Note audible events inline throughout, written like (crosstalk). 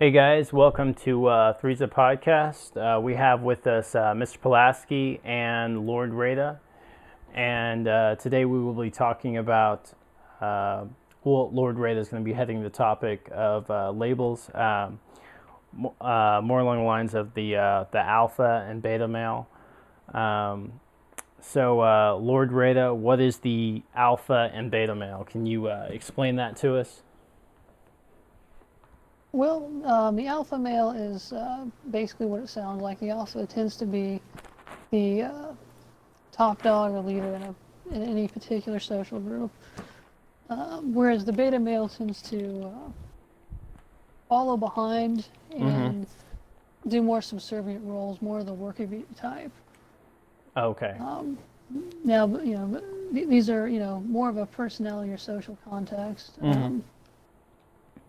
Hey guys, welcome to uh, Threeza Podcast. Uh, we have with us uh, Mr. Pulaski and Lord Rada, and uh, today we will be talking about. Uh, well, Lord Rada is going to be heading the topic of uh, labels, um, uh, more along the lines of the the alpha and beta male. Um, so, Lord Rada, what is the alpha and beta male? Can you explain that to us? Well, um, the alpha male is uh, basically what it sounds like. The alpha tends to be the uh, top dog or leader in, a, in any particular social group, uh, whereas the beta male tends to uh, follow behind and do more subservient roles, more of the worker bee type. Okay. Um, now, you know, these are you know more of a personality or social context, Mhm. um,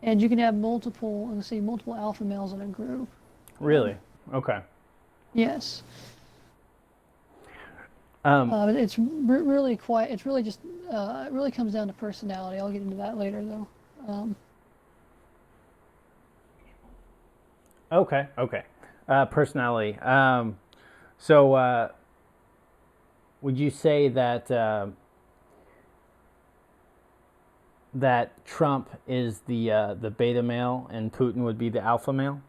and you can have multiple, let's say, multiple alpha males in a group. Really? Okay. Yes, Um, uh, it's re- really quite. It's really just. Uh, it really comes down to personality. I'll get into that later, though. Um, Okay, okay. Uh, personality. Um, so, uh, would you say that uh, that Trump is the uh, the beta male and Putin would be the alpha male?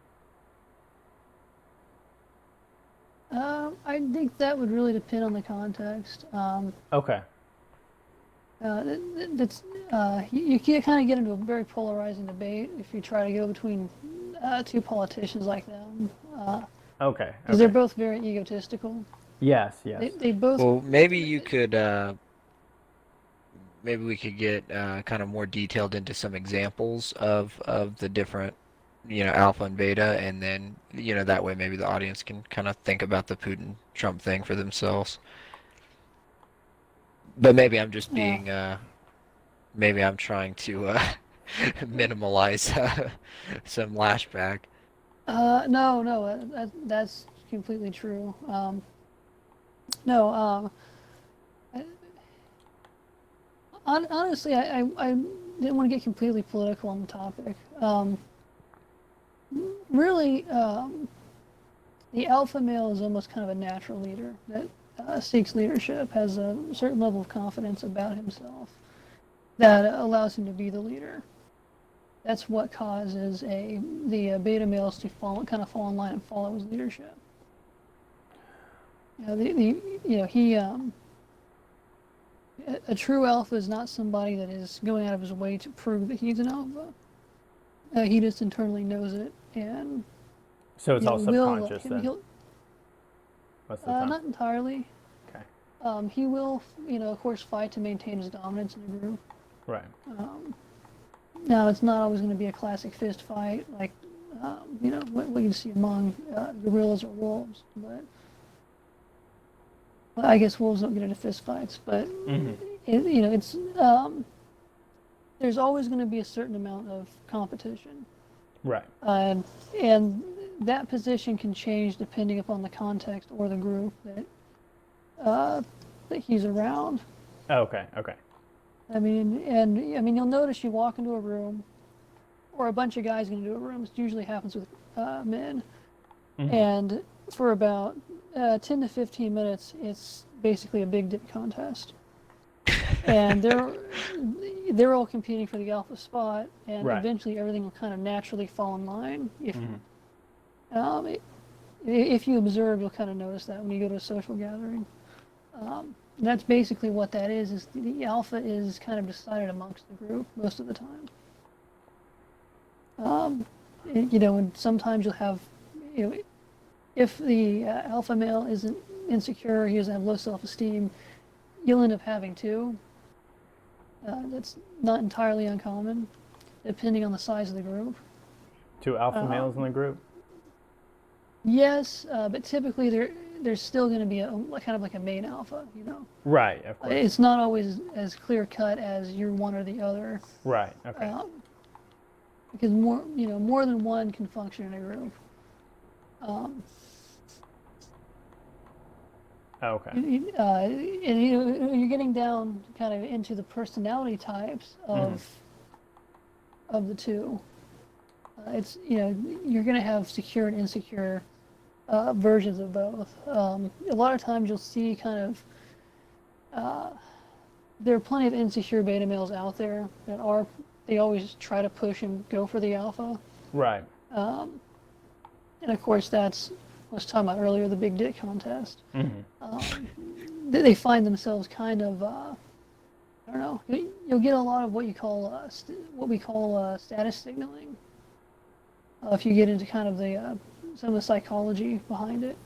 uh, I think that would really depend on the context. Um, Okay. Uh, th- th- that's uh, you, you can kind of get into a very polarizing debate if you try to go between uh, two politicians like them, okay. because Okay. they're both very egotistical. Yes. Yes. They, they both Well, maybe you could, uh, maybe we could get uh, kind of more detailed into some examples of of the different, you know, alpha and beta, and then, you know, that way maybe the audience can kind of think about the Putin Trump thing for themselves. But maybe I'm just Yeah. being, uh, maybe I'm trying to uh, (laughs) minimalize uh, (laughs) some lashback. Uh, no, no, that, that's completely true. Um, no, um, hon- honestly, I, I, I didn't want to get completely political on the topic. Um, really, um, the alpha male is almost kind of a natural leader that uh, seeks leadership, has a certain level of confidence about himself that allows him to be the leader that's what causes a the uh, beta males to fall kind of fall in line and follow his leadership. You know, the, the you know he um, a, a true alpha is not somebody that is going out of his way to prove that he's an alpha. Uh, he just internally knows it and so it's all subconscious then. he'll- Most of the uh, not entirely. Okay. Um, he will, you know, of course, fight to maintain his dominance in the group. Right. Um, now, it's not always going to be a classic fist fight like, um, you know, what, what you see among uh, gorillas or wolves. But well, I guess wolves don't get into fist fights. But hmm it, you know, it's um, there's always going to be a certain amount of competition, Right. uh, and that position can change depending upon the context or the group that uh, that he's around. Okay. Okay. I mean, and I mean, you'll notice you walk into a room, or a bunch of guys get into a room. It usually happens with uh, men, Mhm. and for about uh, 10 to 15 minutes, it's basically a big dip contest, and they're they're all competing for the alpha spot, and Right. eventually everything will kind of naturally fall in line. If Mhm. um, i- if you observe, you'll kind of notice that when you go to a social gathering. Um, that's basically what that is. Is the alpha is kind of decided amongst the group most of the time. Um, you know, and sometimes you'll have, you know, if the uh, alpha male isn't insecure, he doesn't have low self-esteem, you'll end up having two. Uh, that's not entirely uncommon, depending on the size of the group. Two alpha Uh, males in the group. Yes, uh, but typically there there's still going to be a kind of like a main alpha, you know. Right. Of course. It's not always as clear cut as you're one or the other, right. Okay. um, because more you know more than one can function in a group. Um, okay. You, uh, and you, you're getting down kind of into the personality types of of the two. Uh, it's you know you're going to have secure and insecure uh, versions of both. Um, a lot of times you'll see kind of uh, there are plenty of insecure beta males out there that are they always try to push and go for the alpha. Right. Um, and of course, that's was talking about earlier, the big dick contest. Mm-hmm. Um, they they find themselves kind of, uh, I don't know, you- you'll get a lot of what you call, uh, st- what we call uh, status signaling. Uh, if you get into kind of the, uh, some of the psychology behind it.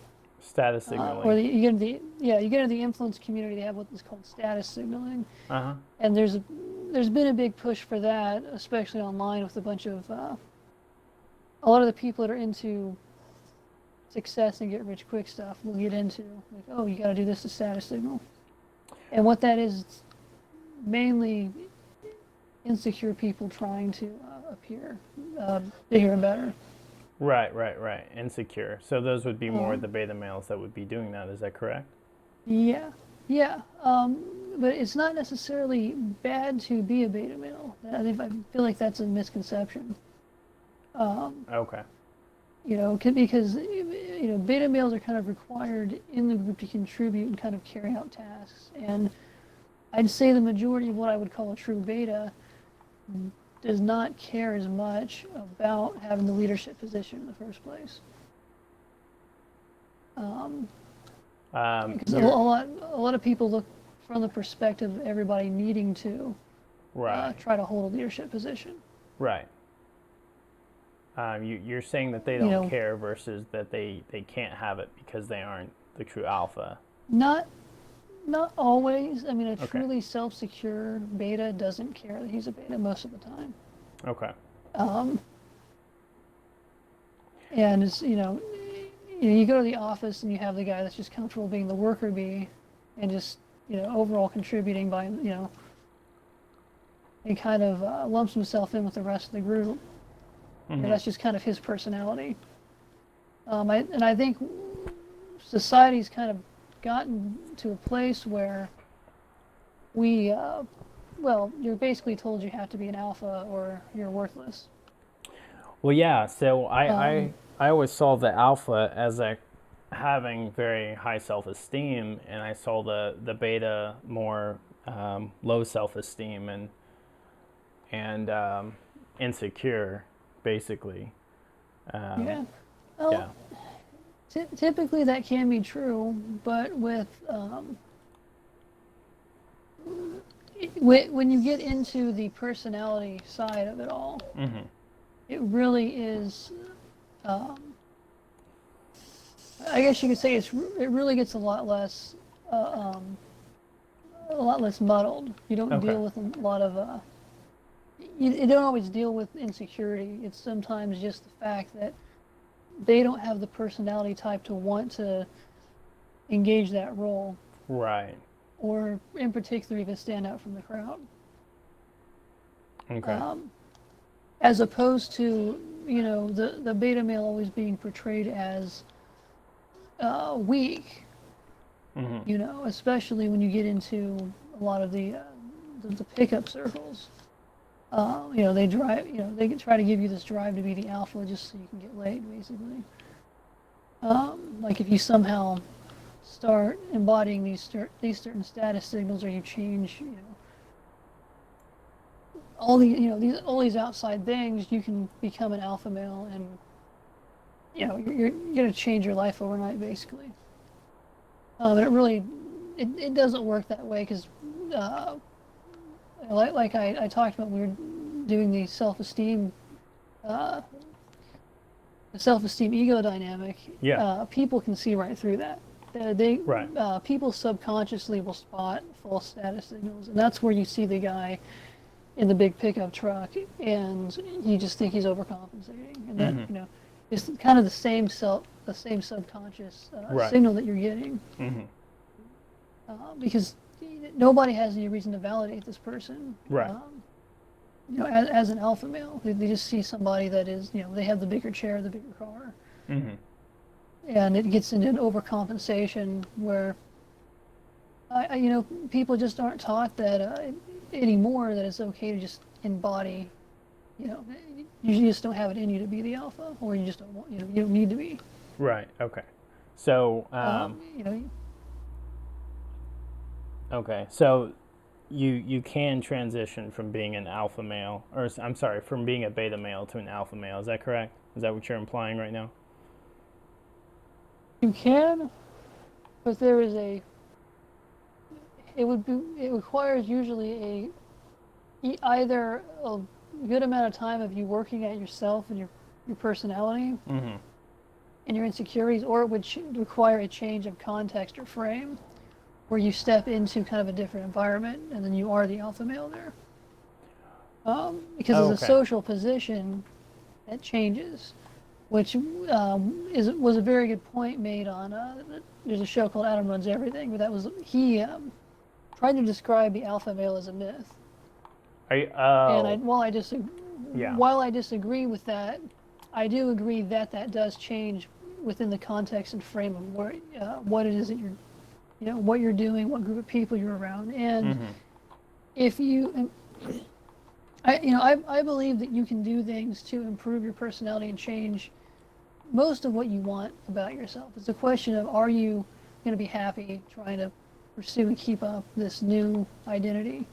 Status Uh, signaling. or the, you get into the, yeah, you get into the influence community, they have what is called status signaling. uh huh. And there's a, there's been a big push for that, especially online with a bunch of uh, a lot of the people that are into success and get rich quick stuff we'll get into like, oh, you got to do this to status signal. And what that is, it's mainly insecure people trying to uh, appear uh, bigger and better. Right, right, right. Insecure. So those would be more Um, the beta males that would be doing that. Is that correct? Yeah, yeah. Um, but it's not necessarily bad to be a beta male. I feel like that's a misconception. Um, Okay. You know, because you know beta males are kind of required in the group to contribute and kind of carry out tasks. And I'd say the majority of what I would call a true beta does not care as much about having the leadership position in the first place. Um, Um, because a, a lot, a lot of people look from the perspective of everybody needing to uh, try to hold a leadership position. right. Um, you, you're saying that they don't know- care versus that they, they can't have it because they aren't the true alpha. Not, not always. I mean, a Okay. truly self-secure beta doesn't care that he's a beta most of the time. Okay. Um, and it's you know, you know, you go to the office and you have the guy that's just comfortable being the worker bee, and just you know overall contributing by you know. He kind of uh, lumps himself in with the rest of the group. Mhm. And that's just kind of his personality. Um, I, and I think society's kind of gotten to a place where we, uh, well, you're basically told you have to be an alpha or you're worthless. Well, yeah. So I, I, Um, I always saw the alpha as a having very high self-esteem, and I saw the the beta more um, low self-esteem and and um, insecure, basically. Um, yeah. Well, yeah. ty- typically that can be true, but with um, when when you get into the personality side of it all, hmm it really is um, i guess you could say it's it really gets a lot less uh, um, a lot less muddled you don't Okay. deal with a lot of uh, you, you don't always deal with insecurity. It's sometimes just the fact that they don't have the personality type to want to engage that role. Right. or in particular even stand out from the crowd. Okay. um, as opposed to you know the the beta male always being portrayed as uh, weak. Hmm you know especially when you get into a lot of the uh, the, the pickup circles uh, you know they drive you know they can try to give you this drive to be the alpha just so you can get laid basically. Um, like if you somehow start embodying these these certain status signals or you change you know all the you know these all these outside things you can become an alpha male and you know you're, you're going to change your life overnight basically. Um, and it really it, it doesn't work that way because uh, like, like I, I talked about when we were doing the self-esteem uh, the self-esteem ego dynamic Yeah. uh, people can see right through that they, they Right. uh, people subconsciously will spot false status signals and that's where you see the guy in the big pickup truck and you just think he's overcompensating and that Mhm. you know it's kind of the same self the same subconscious uh, Right. signal that you're getting hmm uh, because nobody has any reason to validate this person Right. um, you know as, as an alpha male they, they just see somebody that is you know they have the bigger chair the bigger car hmm and it gets into an overcompensation where I, I- you know people just aren't taught that uh, anymore that it's okay to just embody you know, you just don't have it in you to be the alpha, or you just don't want, you know, you don't need to be. Right. Okay. So, um, Um, you know, okay. So, you you can transition from being an alpha male, or I'm sorry, from being a beta male to an alpha male. Is that correct? Is that what you're implying right now? you can, but there is a. It would be. It requires usually a, either a good amount of time of you working at yourself and your your personality Mm-hmm. and your insecurities, or it would ch- require a change of context or frame, where you step into kind of a different environment and then you are the alpha male there. Um, because Oh, it's a social position that changes, which um, is was a very good point made on. Uh, there's a show called Adam Ruins Everything, but that was he um, tried to describe the alpha male as a myth. You? Oh. And I, while I disagree, Yeah. while I disagree with that, I do agree that that does change within the context and frame of where, uh, what it is that you're, you know, what you're doing, what group of people you're around, and Mhm. if you, I, you know, I, I believe that you can do things to improve your personality and change most of what you want about yourself. It's a question of are you going to be happy trying to pursue and keep up this new identity.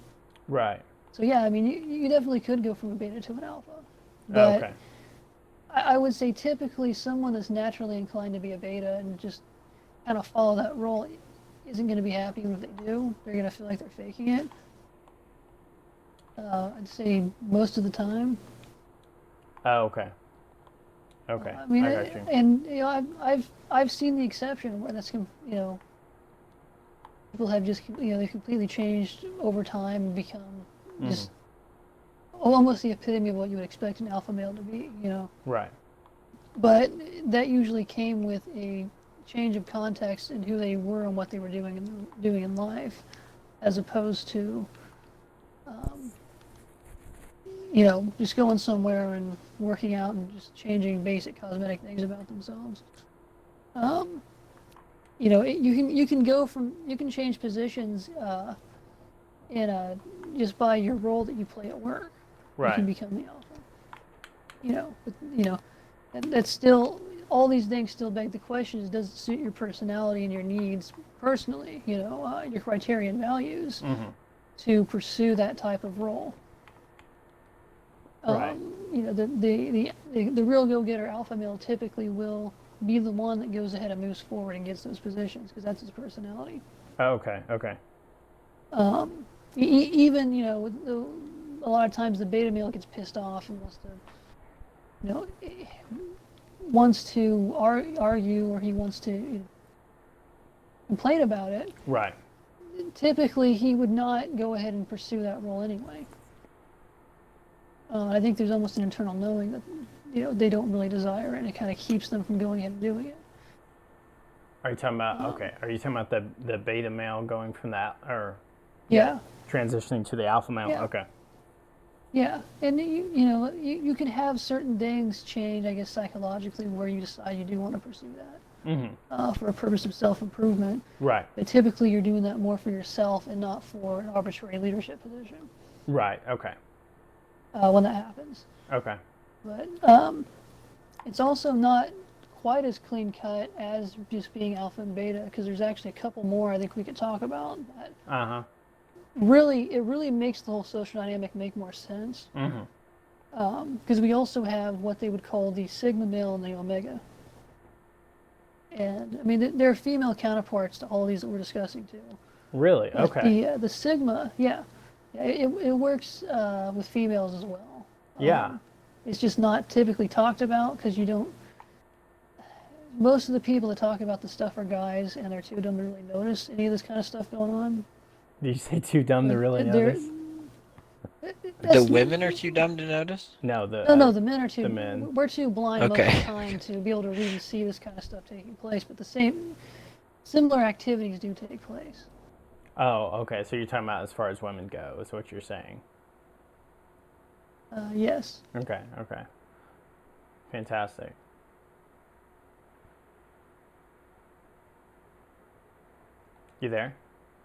Right. So yeah, I mean, you, you definitely could go from a beta to an alpha. But okay. I, I would say typically someone that's naturally inclined to be a beta and just kind of follow that role isn't going to be happy even if they do. They're going to feel like they're faking it. Uh, I'd say most of the time. Oh, okay. Okay. I mean, I got you. and you know, I've I've I've seen the exception where that's you know people have just you know they completely changed over time and become Mm-hmm. just almost the epitome of what you would expect an alpha male to be. You know. Right. But that usually came with a change of context and who they were and what they were doing in, doing in life, as opposed to, um, you know, just going somewhere and working out and just changing basic cosmetic things about themselves. Um, you know, it, you can you can go from you can change positions uh, in a just by your role that you play at work you Right. can become the alpha. You know, but, you know, that, that's still all these things still beg the question: is does it suit your personality and your needs personally? You know, uh, your criterion values Mhm. to pursue that type of role. Right. Um, you know, the, the, the, the, the real go-getter alpha male typically will be the one that goes ahead and moves forward and gets those positions because that's his personality. Oh, okay. Okay. Um, e- even you know, with the, a lot of times the beta male gets pissed off and wants to, you know, wants to ar- argue or he wants to you know, complain about it. Right. Typically, he would not go ahead and pursue that role anyway. Uh, I think there's almost an internal knowing that you know they don't really desire it, and it kind of keeps them from going ahead and doing it. Are you talking about? Okay. Are you talking about the the beta male going from that or Yeah. transitioning to the alpha male? Yeah. Okay. Yeah, and you you know you, you can have certain things change, I guess psychologically, where you decide you do want to pursue that hmm uh, for a purpose of self improvement. Right. But typically, you're doing that more for yourself and not for an arbitrary leadership position Right. Okay. uh, when that happens. Okay. But um, it's also not quite as clean cut as just being alpha and beta, because there's actually a couple more I think we could talk about Uh huh. Really it really makes the whole social dynamic make more sense. because we also have what they would call the sigma male and the omega. And I mean, th- there are female counterparts to all these that we're discussing too. Really? But Okay. The uh, the sigma, yeah, yeah it, it works uh, with females as well. Yeah. Um, it's just not typically talked about because you don't. Most of the people that talk about the stuff are guys, and they're too dumb to really notice any of this kind of stuff going on. Did you say too dumb to really They're- notice? The That's- women are too dumb to notice. No. The. No, no, the men are too. the men. We're too blind most of the time to be able to really see this kind of stuff taking place. But the same, similar activities do take place. Oh, okay. So you're talking about as far as women go, is what you're saying. Uh, yes. Okay. Okay. Fantastic. You there?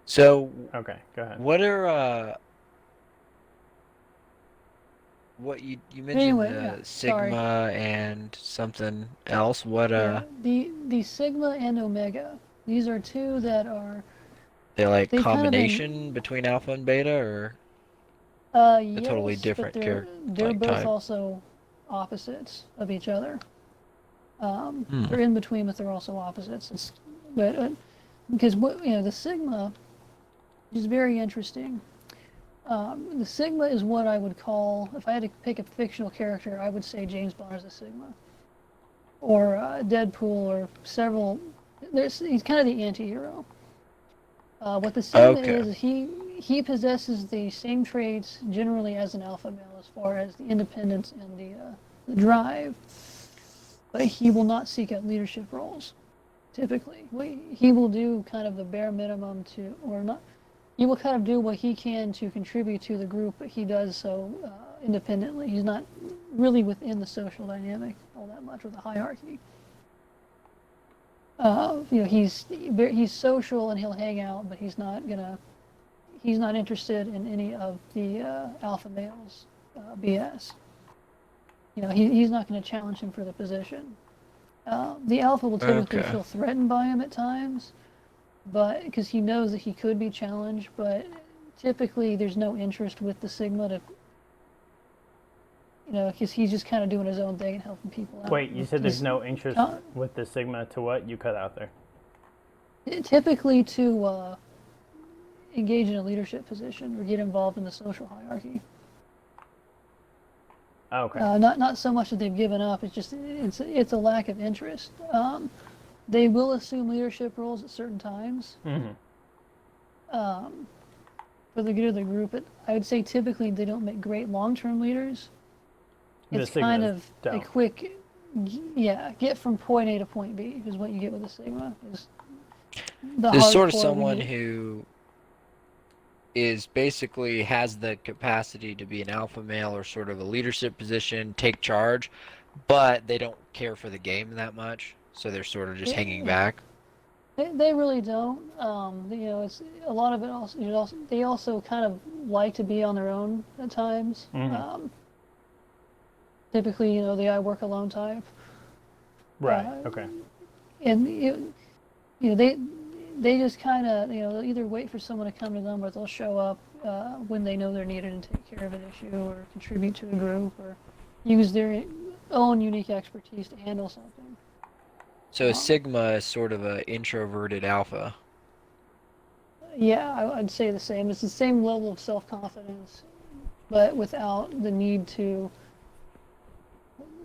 So, Okay. Go ahead. what are uh, what you you mentioned Anyway, uh, yeah, sigma sorry. and something else. What Yeah, uh, the the sigma and omega. These are two that are they like They've kind of been- combination between alpha and beta, or uh A totally different but they're they're like both type. also opposites of each other. Um, Hmm. They're in between, but they're also opposites. It's, but uh, because what you know, the sigma is very interesting. Um, the sigma is what I would call, if I had to pick a fictional character, I would say James Bond is a sigma, or uh, Deadpool, or several. There's he's kind of the anti-hero. Uh, what the sigma Okay. is, he he possesses the same traits generally as an alpha male, as far as the independence and the, uh, the drive, but he will not seek out leadership roles. Typically, he will do kind of the bare minimum to, or not. He will kind of do what he can to contribute to the group, but he does so uh, independently. He's not really within the social dynamic all that much, or the hierarchy. Uh, you know, he's he's social and he'll hang out, but he's not gonna. He's not interested in any of the uh, alpha males uh, BS. You know, he, he's not going to challenge him for the position. Uh, the alpha will typically Okay. feel threatened by him at times, but because he knows that he could be challenged, but typically there's no interest with the sigma to. You know, because he's just kind of doing his own thing and helping people out. Wait, you said there's He's- no interest uh, with the sigma to what? You cut out there. typically to uh, engage in a leadership position or get involved in the social hierarchy. Oh, okay. Uh, not not so much that they've given up. It's just it's it's a lack of interest. Um, they will assume leadership roles at certain times hmm um, for the good of the group. But I would say typically they don't make great long-term leaders. The It's kind sigmas of a quick, yeah, get from point A to point B is what you get with a sigma. Is the There's sort of someone lead- who is basically has the capacity to be an alpha male or sort of a leadership position, take charge, but they don't care for the game that much, so they're sort of just Yeah. hanging back. They, they really don't. Um, you know, it's a lot of it. Also, you know, also, they also kind of like to be on their own at times. Mhm. Um, typically, you know, the I work alone type, Right. uh, Okay. and you, you know, they they just kind of you know they'll either wait for someone to come to them or they'll show up uh, when they know they're needed and take care of an issue or contribute to a group or use their own unique expertise to handle something. So a sigma is sort of an introverted alpha. Yeah, I, I'd say the same. It's the same level of self confidence, but without the need to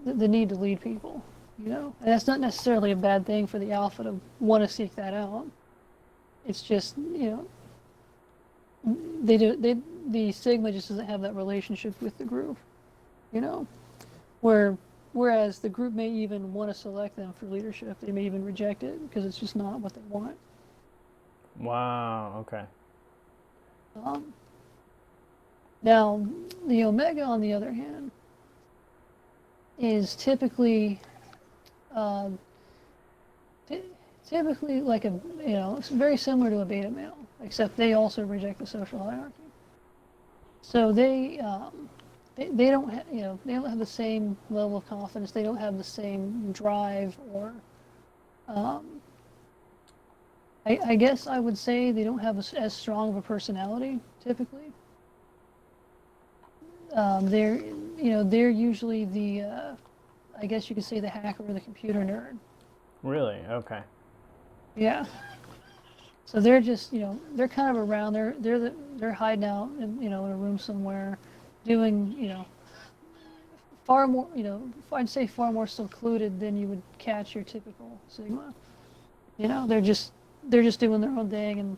the, the need to lead people. You know, and that's not necessarily a bad thing for the alpha to want to seek that out. It's just you know they do they the sigma just doesn't have that relationship with the group. You know, where whereas the group may even want to select them for leadership, they may even reject it because it's just not what they want. Wow. Okay. Um, now, the omega, on the other hand, is typically ty- typically like a you know it's very similar to a beta male, except they also reject the social hierarchy. So they um, they, they don't ha- you know they don't have the same level of confidence. They don't have the same drive or um, I, I guess I would say they don't have as, as strong of a personality typically. Um, they're, you know, they're usually the, uh, I guess you could say the hacker or the computer nerd. Really? Okay. Yeah. So they're just, you know, they're kind of around. They're they're the, they're hiding out, in, you know, in a room somewhere, doing, you know, far more, you know, I'd say far more secluded than you would catch your typical Sigma. You know, they're just they're just doing their own thing, and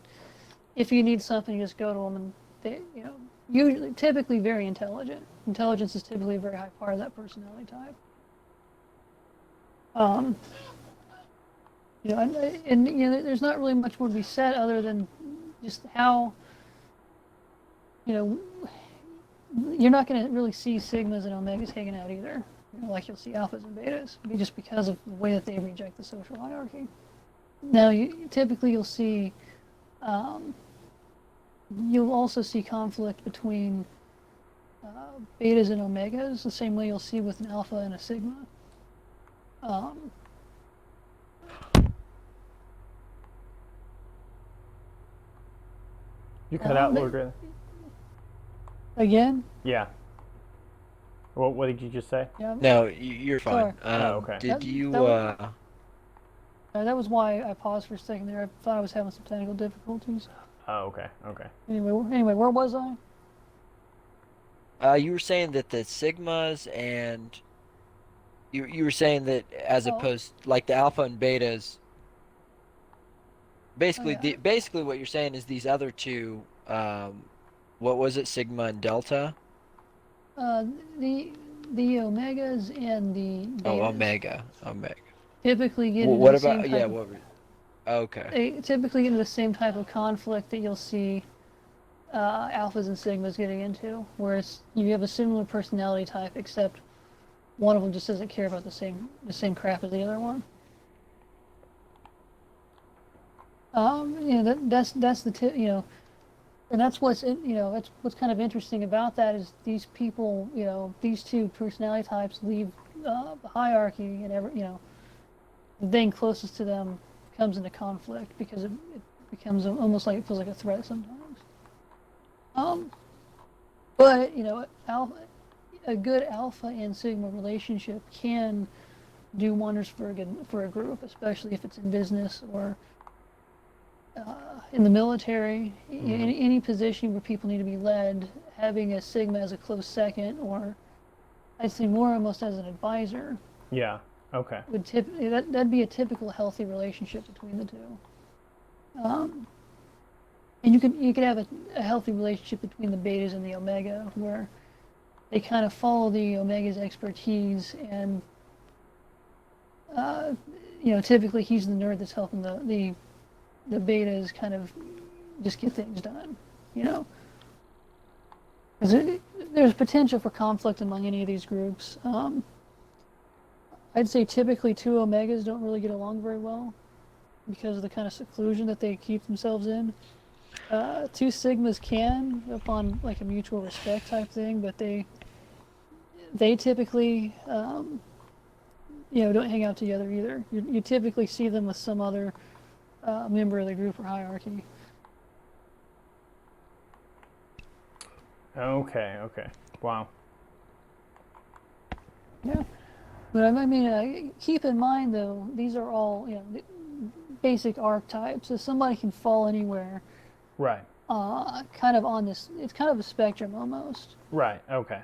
if you need something, you just go to them, and they, you know, usually typically very intelligent. Intelligence is typically a very high part of that personality type. Um, you know, and, and you know, there's not really much more to be said other than just how, you know, you're not going to really see sigmas and omegas hanging out either. You know, like you'll see alphas and betas, just because of the way that they reject the social hierarchy. Now, you, typically you'll see, um, you'll also see conflict between uh, betas and omegas, the same way you'll see with an alpha and a sigma. Um, You cut Um, out, Lord. Again, Yeah. What, what did you just say? yeah, No, you're fine. Sorry. Um, Oh, okay. Did That- you? that was- Uh, uh, that was why I paused for a second there. I thought I was having some technical difficulties. Oh, okay, okay. Anyway, anyway, where was I? uh, you were saying that the sigmas and you you were saying that as Oh. opposed like the alpha and betas. Basically, yeah. the, basically what you're saying is these other two. Um, what was it, sigma and delta? Uh, the the omegas and the Oh, omega, omega. typically get Well, into what about yeah? of- What? Okay. they typically get into the same type of conflict that you'll see uh, alphas and sigmas getting into, whereas you have a similar personality type, except one of them just doesn't care about the same the same crap as the other one. Um, you know that that's that's the tip, you know, and that's what's you know that's what's kind of interesting about that is these people, you know, these two personality types leave uh, the hierarchy and ever, you know, the thing closest to them comes into conflict because it, it becomes almost like it feels like a threat sometimes. Um, but you know, alpha, a good alpha and sigma relationship can do wonders for a good, for a group, especially if it's in business or uh, in the military, i- any, any position where people need to be led. Having a sigma as a close second, or I'd say more almost as an advisor, Yeah. Okay. would tip that that'd be a typical healthy relationship between the two. Um, and you could you could have a, a healthy relationship between the betas and the omega, where they kind of follow the omega's expertise, and uh, you know typically he's the nerd that's helping the the the betas kind of just get things done, you know. There's potential for conflict among any of these groups. Um, I'd say typically two omegas don't really get along very well because of the kind of seclusion that they keep themselves in. Uh, two sigmas can upon like a mutual respect type thing, but they they typically um, you know don't hang out together either. You, you typically see them with some other uh, member of the group or hierarchy. Okay. Okay. Wow. Yeah. But I mean, uh, keep in mind though, these are all you know basic archetypes. So somebody can fall anywhere. Right. Uh, kind of on this. It's kind of a spectrum almost. Right. Okay.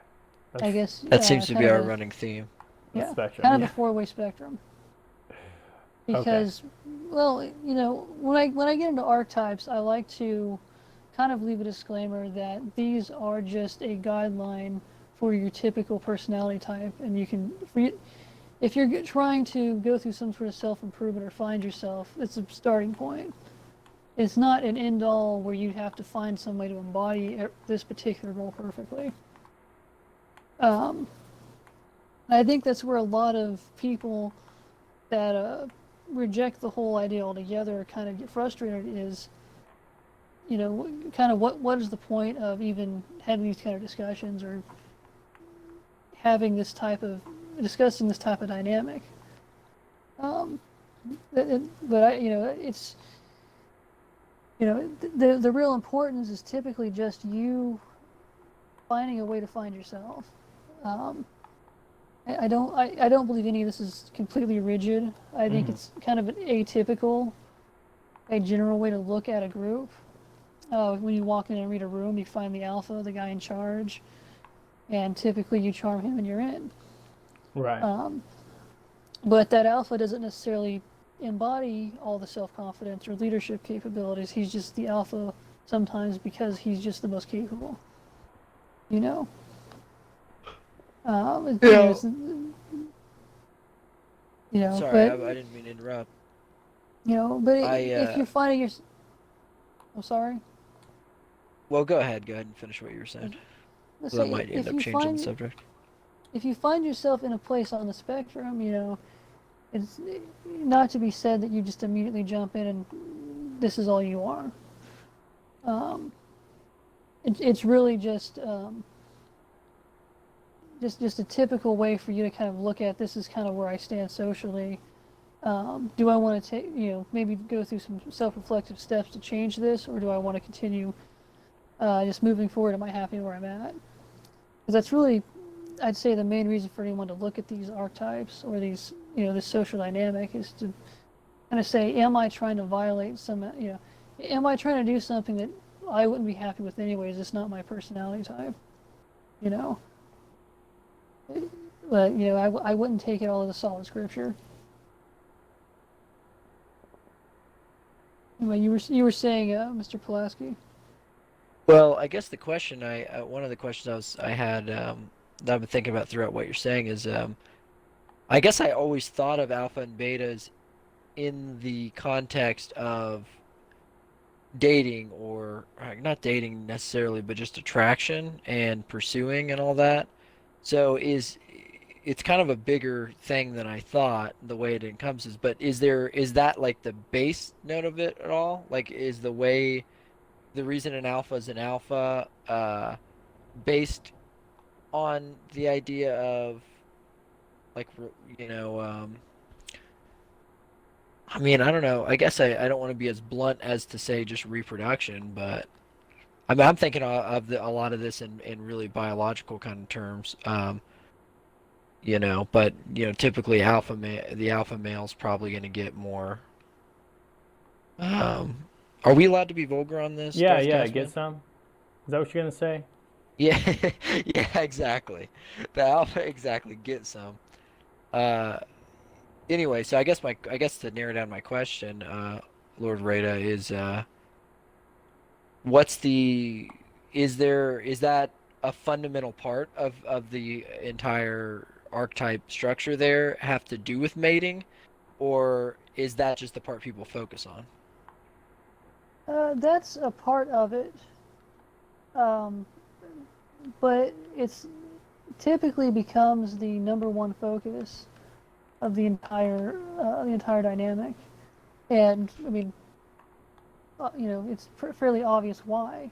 That's, I guess That uh, seems to be our a- running theme. Yeah, spectrum. kind of yeah. a four-way spectrum. Because, well, you know, when I when I get into archetypes, I like to kind of leave a disclaimer that these are just a guideline for your typical personality type, and you can, you, if you're trying to go through some sort of self-improvement or find yourself, it's a starting point. It's not an end-all where you have to find some way to embody this particular role perfectly. Um, I think that's where a lot of people that uh, reject the whole idea altogether kind of get frustrated is, you know, kind of what what is the point of even having these kind of discussions or having this type of discussing this type of dynamic. Um, but I, you know, it's you know the the real importance is typically just you finding a way to find yourself. Um, I, I don't I, I don't believe any of this is completely rigid. I think Mhm. it's kind of an atypical, a general way to look at a group. Uh, when you walk in and read a room, you find the alpha, the guy in charge, and typically you charm him and you're in. Right. Um, but that alpha doesn't necessarily embody all the self confidence or leadership capabilities. He's just the alpha sometimes because he's just the most capable. You know? Um, you know, you know, Sorry, but, I, I didn't mean to interrupt. you know, but I, if uh, you're finding your, I'm sorry. Well, go ahead. Go ahead and finish what you were saying. Let's That say might end up changing find, the subject. if you find yourself in a place on the spectrum, you know, it's not to be said that you just immediately jump in and this is all you are. Um, it, it's really just um, just just a typical way for you to kind of look at this is kind of where I stand socially. Um, do I want to take you know maybe go through some self-reflective steps to change this, or do I want to continue uh, just moving forward? Am I happy where I'm at? Because that's really, I'd say, the main reason for anyone to look at these archetypes or these you know this social dynamic is to kind of say, am I trying to violate some you know, am I trying to do something that I wouldn't be happy with anyways? It's not my personality type, you know but you know, I, I wouldn't take it all as a solid scripture. Anyway, you were you were saying, uh, Mr. Pulaski. Well, I guess the question I uh, one of the questions I was I had um, that I've been thinking about throughout what you're saying is, um, I guess I always thought of alpha and betas in the context of dating or uh, not dating necessarily, but just attraction and pursuing and all that. So is it's kind of a bigger thing than I thought the way it encompasses. But is there is that like the base note of it at all? Like is the way the reason an alpha is an alpha uh, based on the idea of like you know um, I mean I don't know I guess I, I don't want to be as blunt as to say just reproduction but I mean, I'm thinking of the, a lot of this in, in really biological kind of terms. Um, you know, but you know, typically alpha ma- the alpha male is probably going to get more. Um, are we allowed to be vulgar on this? Yeah, yeah, get some. Is that what you're gonna say? Yeah, (laughs) yeah, exactly. The alpha, exactly. Get some. Uh, anyway, so I guess my, I guess to narrow down my question, uh, Lord Rada is, uh, what's the is there is that a fundamental part of of the entire archetype structure there have to do with mating? Or is that just the part people focus on? Uh, that's a part of it. Um, but it's typically becomes the number one focus of the entire uh, the entire dynamic. And i mean you know, it's fairly obvious why.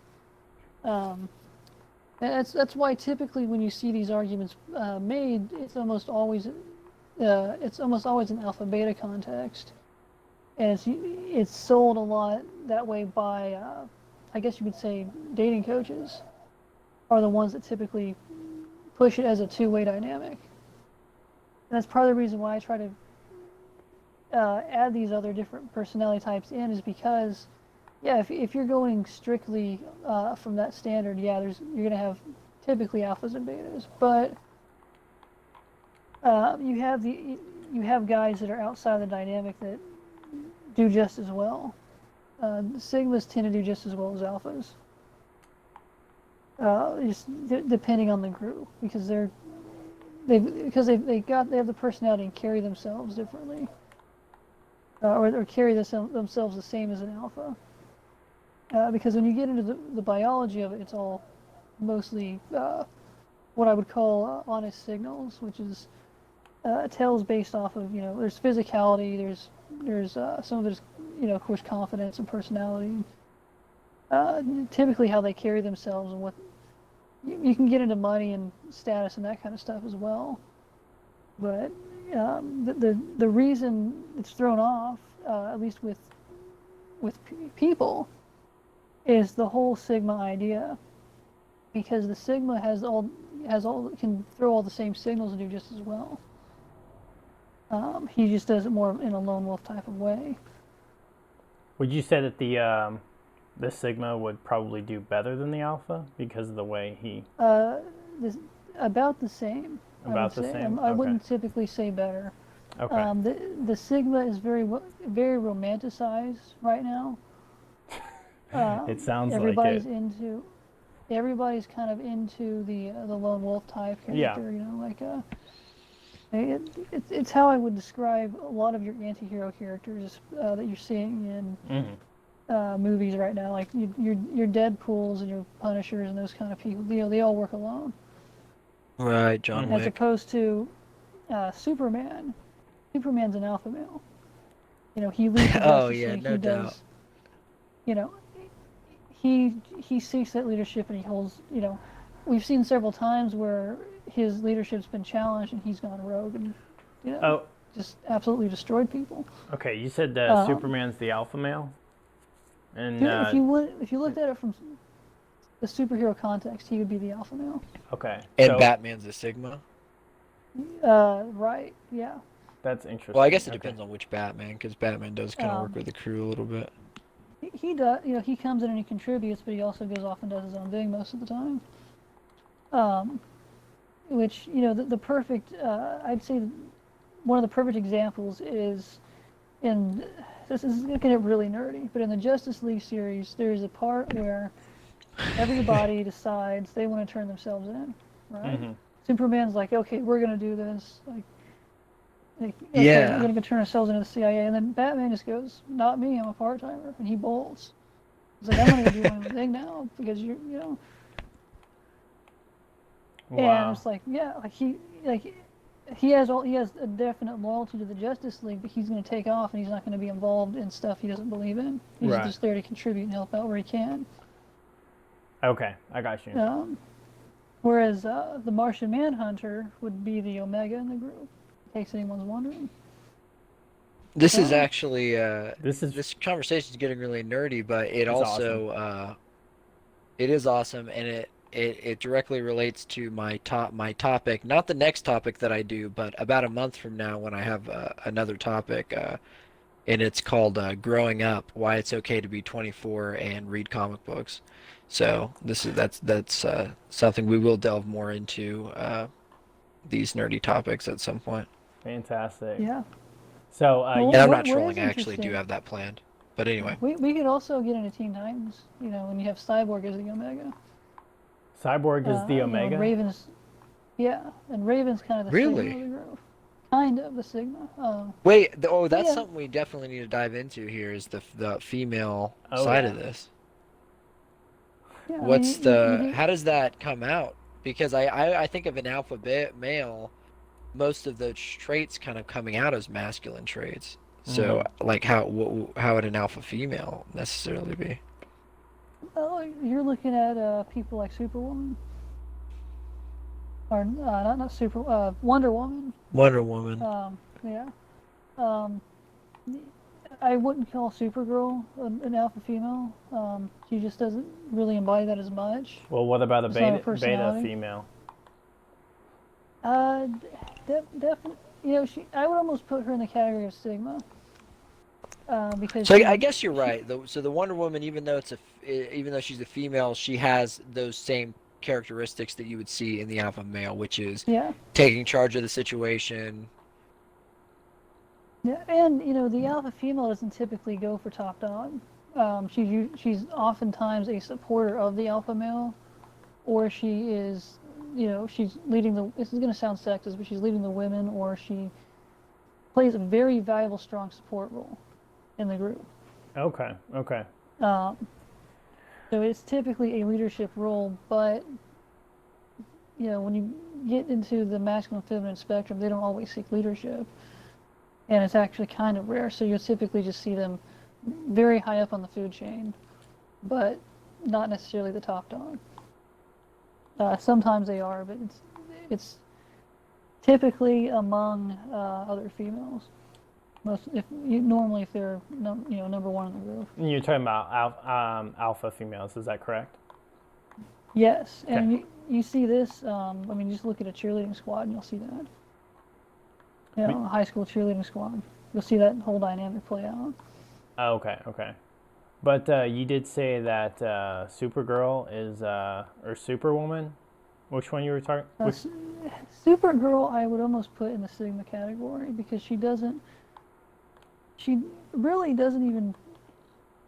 Um, that's that's why typically when you see these arguments uh, made, it's almost always uh, it's almost always an alpha beta context, and it's it's sold a lot that way by uh, I guess you could say dating coaches are the ones that typically push it as a two way dynamic. And that's part of the reason why I try to uh, add these other different personality types in is because yeah, if, if you're going strictly uh, from that standard, yeah, there's you're gonna have typically alphas and betas, but uh, you have the you have guys that are outside the dynamic that do just as well. Uh, sigmas tend to do just as well as alphas, uh, just depending on the group because they're they because they they got they have the personality and carry themselves differently, uh, or, or carry themselves the same as an alpha. Uh, because when you get into the, the biology of it, it's all mostly uh, what I would call uh, honest signals, which is uh, tells based off of you know there's physicality, there's there's uh, some of it is you know of course confidence and personality, uh, typically how they carry themselves and what you, you, can get into money and status and that kind of stuff as well, but um, the, the the reason it's thrown off at least with with people is the whole sigma idea. Because the sigma has all has all can throw all the same signals and do just as well. Um, he just does it more in a lone wolf type of way. Would you say that the um, the sigma would probably do better than the alpha because of the way he uh, this, about the same about the say. same? I, I wouldn't typically say better. Okay. Um, the the sigma is very very romanticized right now uh, it sounds everybody's like it. into everybody's kind of into the uh, the lone wolf type character. Yeah. You know, like uh, it, it, it's how I would describe a lot of your anti-hero characters uh, that you're seeing in mm-hmm. uh, movies right now. Like you, your your Deadpool's and your Punishers and those kind of people. You know, they all work alone. Right, John As Wick. opposed to uh, Superman. Superman's an alpha male. You know, he leads. (laughs) oh yeah, no he doubt. Does, you know, he he seeks that leadership and he holds you know we've seen several times where his leadership's been challenged and he's gone rogue and you know, Oh, just absolutely destroyed people. okay. You said uh, Um, Superman's the alpha male, and If- uh, if you would, if you looked at it from the superhero context, he would be the alpha male. okay. And so Batman's a Sigma. Uh, right? Yeah. That's interesting. Well, I guess it Okay. depends on which Batman, because Batman does kind of Um, work with the crew a little bit. He, he does. You know, he comes in and he contributes, but he also goes off and does his own thing most of the time. Um, which you know, the, the perfect. Uh, I'd say one of the perfect examples is in this is going to get really nerdy, but in the Justice League series, there is a part where everybody (laughs) decides they want to turn themselves in, right? Mhm. Superman's like, okay, we're gonna do this. Like, like okay, Yeah. we're gonna turn ourselves into the CIA, and then Batman just goes, not me, I'm a part timer, and he bolts. He's like, I'm gonna do my own thing now because you, you know. Wow. And it's like, yeah, like he, like he has all, he has a definite loyalty to the Justice League, but he's gonna take off and he's not gonna be involved in stuff he doesn't believe in. He's Right. just there to contribute and help out where he can. Okay, I got you. Um, whereas uh, the Martian Manhunter would be the Omega in the group. In case anyone's wondering. This is actually uh, This is this conversation is getting really nerdy, but it It's also uh, it is awesome, and it, it it directly relates to my top my topic. Not the next topic that I do, but about a month from now when I have uh, another topic, uh, and it's called uh, "Growing Up: Why It's Okay to Be 24 and Read Comic Books." So this is that's that's uh, something we will delve more into uh, these nerdy topics at some point. Fantastic. Yeah. So, uh, Well, And I'm not trolling; I actually do have that planned. But anyway. We, we could also get into Teen Titans, you know, when you have Cyborg as the Omega. Cyborg is Uh, the you know, Omega. Raven's, yeah, and Raven's kind of the Really? Sigma of the group. Kind of the Sigma. Um, Wait, th- oh, that's Yeah. something we definitely need to dive into here is the the female Oh, side yeah. of this. yeah, I mean, What's you- you- the you- how does that come out? Because I I, I think of an alphabet male, most of those traits kind of coming out as masculine traits. So Mm-hmm. like how wh- how would an alpha female necessarily be? Oh, you're looking at uh, people like Superwoman, or uh, not not Super uh, Wonder Woman. Wonder Woman. Um, yeah. Um, I wouldn't call Supergirl an, an alpha female. Um, she just doesn't really embody that as much. well, what about a It's beta, beta female? Uh, definitely. You know, she. I would almost put her in the category of Sigma. Uh, because So she- I, guess you're right. The, so the Wonder Woman, even though it's a, even though she's a female, she has those same characteristics that you would see in the alpha male, which is Yeah. taking charge of the situation. Yeah, and you know the alpha female doesn't typically go for top dog. Um, she's she's oftentimes a supporter of the alpha male, or she is, you know, she's leading the. This is going to sound sexist, but she's leading the women, or she plays a very valuable, strong support role in the group. Okay, okay. Um, so it's typically a leadership role, but you know when you get into the masculine feminine spectrum, they don't always seek leadership, and it's actually kind of rare. So you'll typically just see them very high up on the food chain, but not necessarily the top dog. Uh, sometimes they are, but it's it's typically among uh, other females. Most if you, normally if they're num, you know number one in the group. You're talking about al- um, alpha females, is that correct? Yes, and you, you see this. Um, I mean, just look at a cheerleading squad, and you'll see that. You know, a high school cheerleading squad. You'll see that whole dynamic play out. Oh, okay, okay. But uh, you did say that uh, Supergirl is, uh, or Superwoman? Which one you were talking? Uh, Which, Supergirl, I would almost put in the Sigma category because she doesn't. She really doesn't even,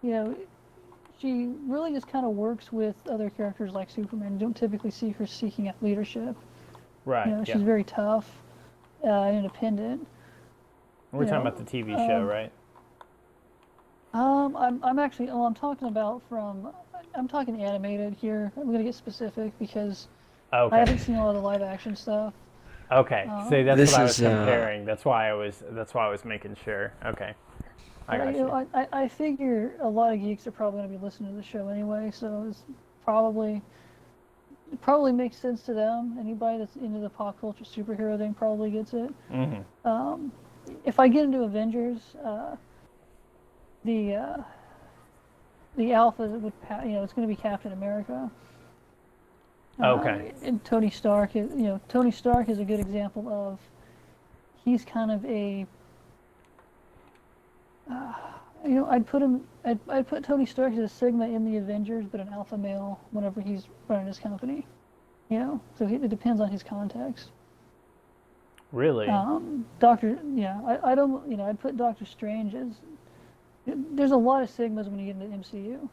you know, she really just kind of works with other characters like Superman. You don't typically see her seeking out leadership. right, You know, yeah. she's very tough, uh, independent. We're you talking know, about the TV show, um, right? Um, I'm, I'm actually, oh, I'm talking about from, I'm talking animated here. I'm gonna get specific because I haven't seen a lot of the live action stuff. okay. uh, See, that's This what I was is, uh, comparing. That's why I was. That's why I was making sure. Okay, I But, got you you. know, I, I, I figure a lot of geeks are probably gonna be listening to the show anyway, so it's probably it probably makes sense to them. Anybody that's into the pop culture superhero thing probably gets it. hmm Um, if I get into Avengers, uh, the uh, the Alpha would you know it's going to be Captain America. Uh, Okay. and Tony Stark is you know Tony Stark is a good example of he's kind of a uh, you know I'd put him I'd, I'd put Tony Stark as a Sigma in the Avengers, but an Alpha male whenever he's running his company. You know, so he, it depends on his context. Really? Um, Doctor, yeah, I, I don't, you know, I'd put Doctor Strange as. There's a lot of sigmas when you get into MCU.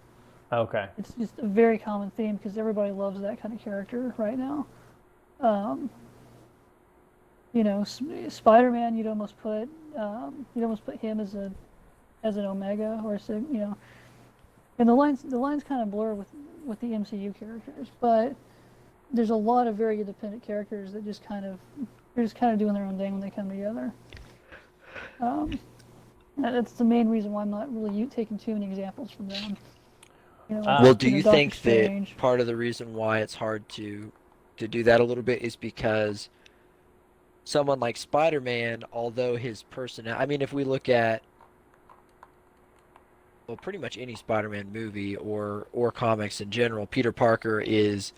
okay. It's just a very common theme because everybody loves that kind of character right now. Um, you know, S- Spider-Man, you'd almost put, um, you'd almost put him as a, as an Omega or a Sig, you know, and the lines, the lines kind of blur with, with the MCU characters, but there's a lot of very independent characters that just kind of, they're just kind of doing their own thing when they come together. Um, that's the main reason why I'm not really taking too many examples from them. You know, Uh, Well, do you Doctor think Strange. that part of the reason why it's hard to to do that a little bit is because someone like Spider-Man, although his person, I mean, if we look at well, pretty much any Spider-Man movie or or comics in general, Peter Parker is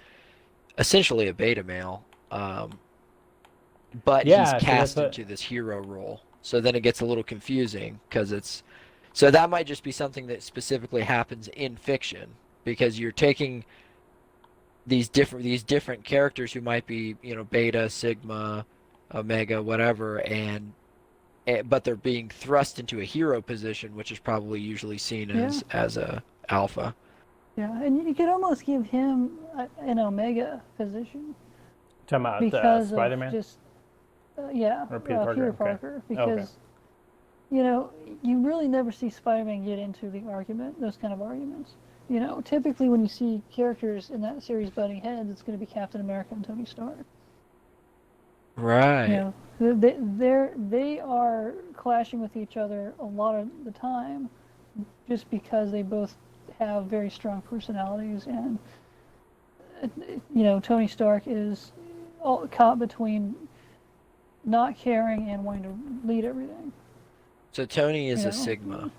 essentially a beta male, um, but Yeah, he's so that's cast what- into this hero role. So then it gets a little confusing because it's so that might just be something that specifically happens in fiction because you're taking these different these different characters who might be you know beta, sigma, omega, whatever, and eh, but they're being thrust into a hero position, which is probably usually seen as as a alpha. Yeah, and you could almost give him a, an Omega position Talking about uh, because Spider-Man? of just uh, yeah, Or Peter uh, Parker, Peter okay. Parker, because you know you really never see Spider-Man get into the argument, those kind of arguments. You know, typically when you see characters in that series butting heads, it's going to be Captain America and Tony Stark. Right. You know, they they're they are clashing with each other a lot of the time, just because they both have very strong personalities, and uh, you know, Tony Stark is all caught between not caring and wanting to lead everything. So Tony is you a sigma.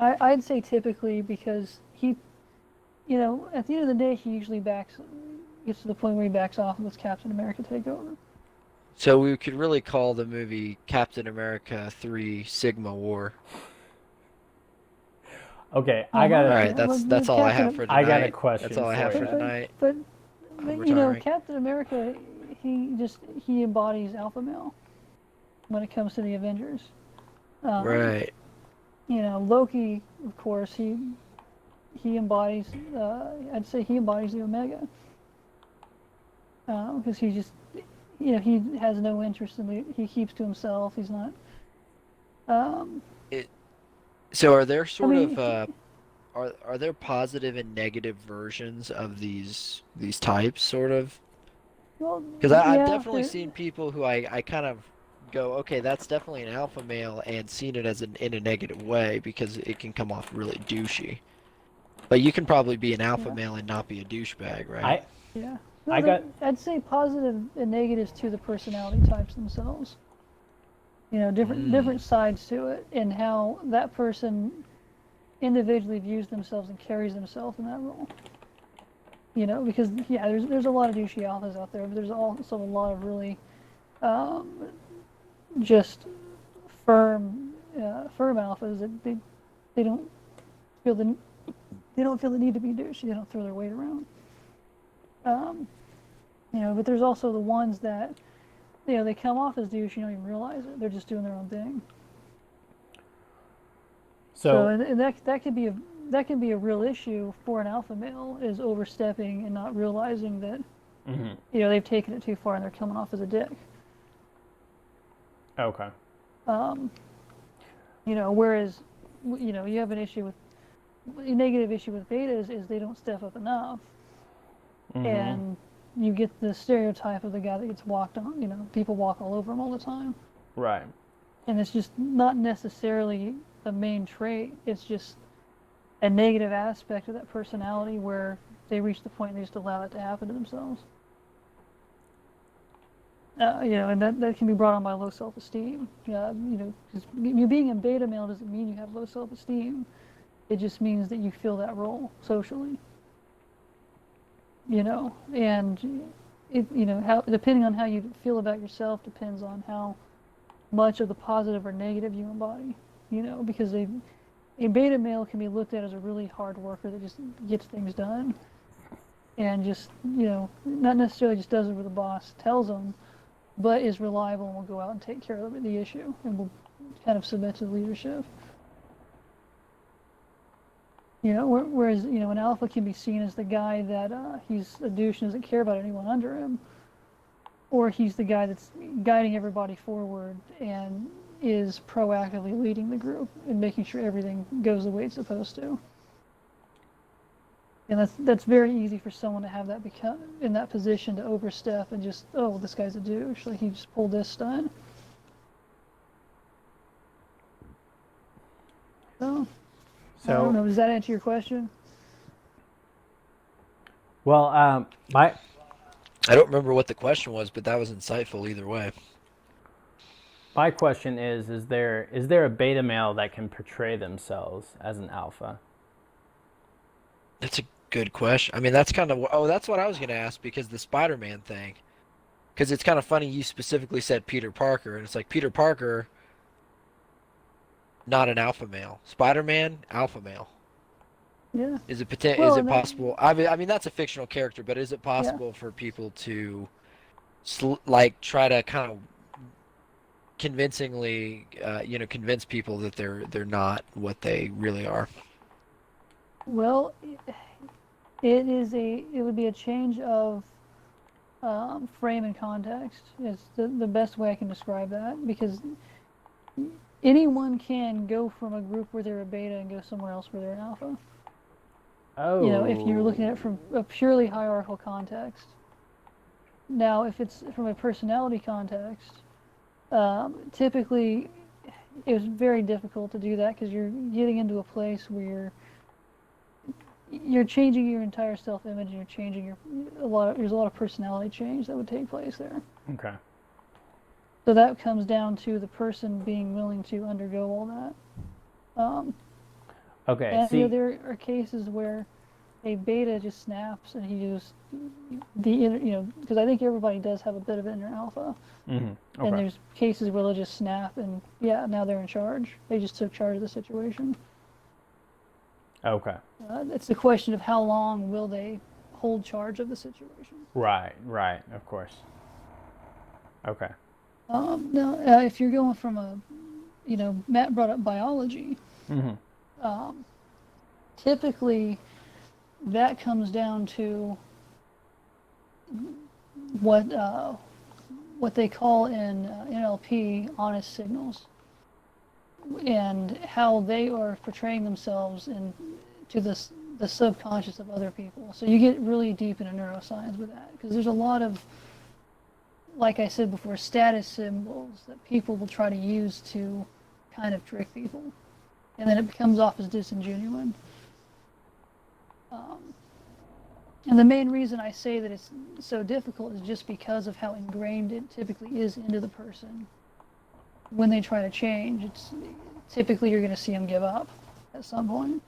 I, I'd say typically because he, you know, at the end of the day, he usually backs, gets to the point where he backs off and lets Captain America take over. So we could really call the movie Captain America 3 Sigma War. Okay, I Uh-huh. got All to right, well, that's that's all I have for tonight. I got a question That's all I have for for tonight. But, but you know. Captain America, he just he embodies alpha male when it comes to the Avengers. Um, Right. You know, Loki, of course, he he embodies. Uh, I'd say he embodies the Omega because he just, you know, he has no interest in the. He keeps to himself. He's not. Um, it, So are there sort mean, of uh, are are there positive and negative versions of these these types sort of? Well, Because I've yeah, definitely seen people who I, I kind of go, okay, that's definitely an alpha male, and seen it as an in a negative way because it can come off really douchey. But you can probably be an alpha Yeah. male and not be a douchebag, right? I Yeah. I got. I'd say positive and negatives to the personality types themselves. You know, different Mm. different sides to it, and how that person individually views themselves and carries themselves in that role. You know, because yeah, there's there's a lot of douchey alphas out there, but there's also a lot of really um, just firm uh, firm alphas that they they don't feel the they don't feel the need to be douchey. They don't throw their weight around. Um, you know, but there's also the ones that, you know, they come off as douche, you don't even realize it. They're just doing their own thing. So, so and, and that that could be a that can be a real issue for an alpha male is overstepping and not realizing that mhm. you know they've taken it too far and they're coming off as a dick. okay. Um, you know, whereas you know you have an issue with a negative issue with betas is they don't step up enough. Mhm. and you get the stereotype of the guy that gets walked on. You know, people walk all over him all the time, right. and it's just not necessarily the main trait. It's just a negative aspect of that personality where they reach the point they just allow it to happen to themselves. Uh, you know, and that, that can be brought on by low self-esteem. Uh, you know, you being a beta male doesn't mean you have low self-esteem. It just means that you fill that role socially. You know, and it, you know, how depending on how you feel about yourself depends on how much of the positive or negative you embody. You know, because a a beta male can be looked at as a really hard worker that just gets things done, and just you know, not necessarily just does what the boss tells them, but is reliable and will go out and take care of the issue and will kind of submit to the leadership. You know, whereas you know an alpha can be seen as the guy that uh, he's a douche and doesn't care about anyone under him, or he's the guy that's guiding everybody forward and is proactively leading the group and making sure everything goes the way it's supposed to. And that's that's very easy for someone to have that become in that position to overstep and just oh this guy's a douche like he just pulled this stunt. So I don't know. Does that answer your question? well, um, my I don't remember what the question was, but that was insightful either way. My question is: Is there is there a beta male that can portray themselves as an alpha? That's a good question. I mean, that's kind of oh, that's what I was gonna ask because the Spider-Man thing, because it's kind of funny you specifically said Peter Parker, and it's like Peter Parker, not an alpha male. Spider-Man, alpha male. Yeah. Is it poten- Well, is it possible? I mean, I mean that's a fictional character, but is it possible for people to, sl- like, try to kind of convincingly, uh, you know, convince people that they're they're not what they really are? Well, it is a it would be a change of um, frame and context. Is the the best way I can describe that because anyone can go from a group where they're a beta and go somewhere else where they're an alpha. Oh, you know, if you're looking at it from a purely hierarchical context. Now, if it's from a personality context, um, typically it was very difficult to do that because you're getting into a place where you're, changing your entire self-image and you're changing your a lot of there's a lot of personality change that would take place there. okay, So that comes down to the person being willing to undergo all that. Um, okay. and See, you know, there are cases where a beta just snaps and he just the inner, you know, because I think everybody does have a bit of inner alpha, mhm, and there's cases where they'll just snap and yeah, now they're in charge. They just took charge of the situation. Okay. Uh, it's the question of how long will they hold charge of the situation. Right, right, of course. Okay. Um, now, uh, if you're going from a, you know, Matt brought up biology. Mm-hmm. um, typically that comes down to what uh, what they call in uh, NLP honest signals and how they are portraying themselves in to the the subconscious of other people. So you get really deep into neuroscience with that because there's a lot of like I said before status symbols that people will try to use to kind of trick people and then it becomes off as disingenuine. Um, and the main reason I say that it's so difficult is just because of how ingrained it typically is into the person. When they try to change, it's typically you're going to see them give up at some point.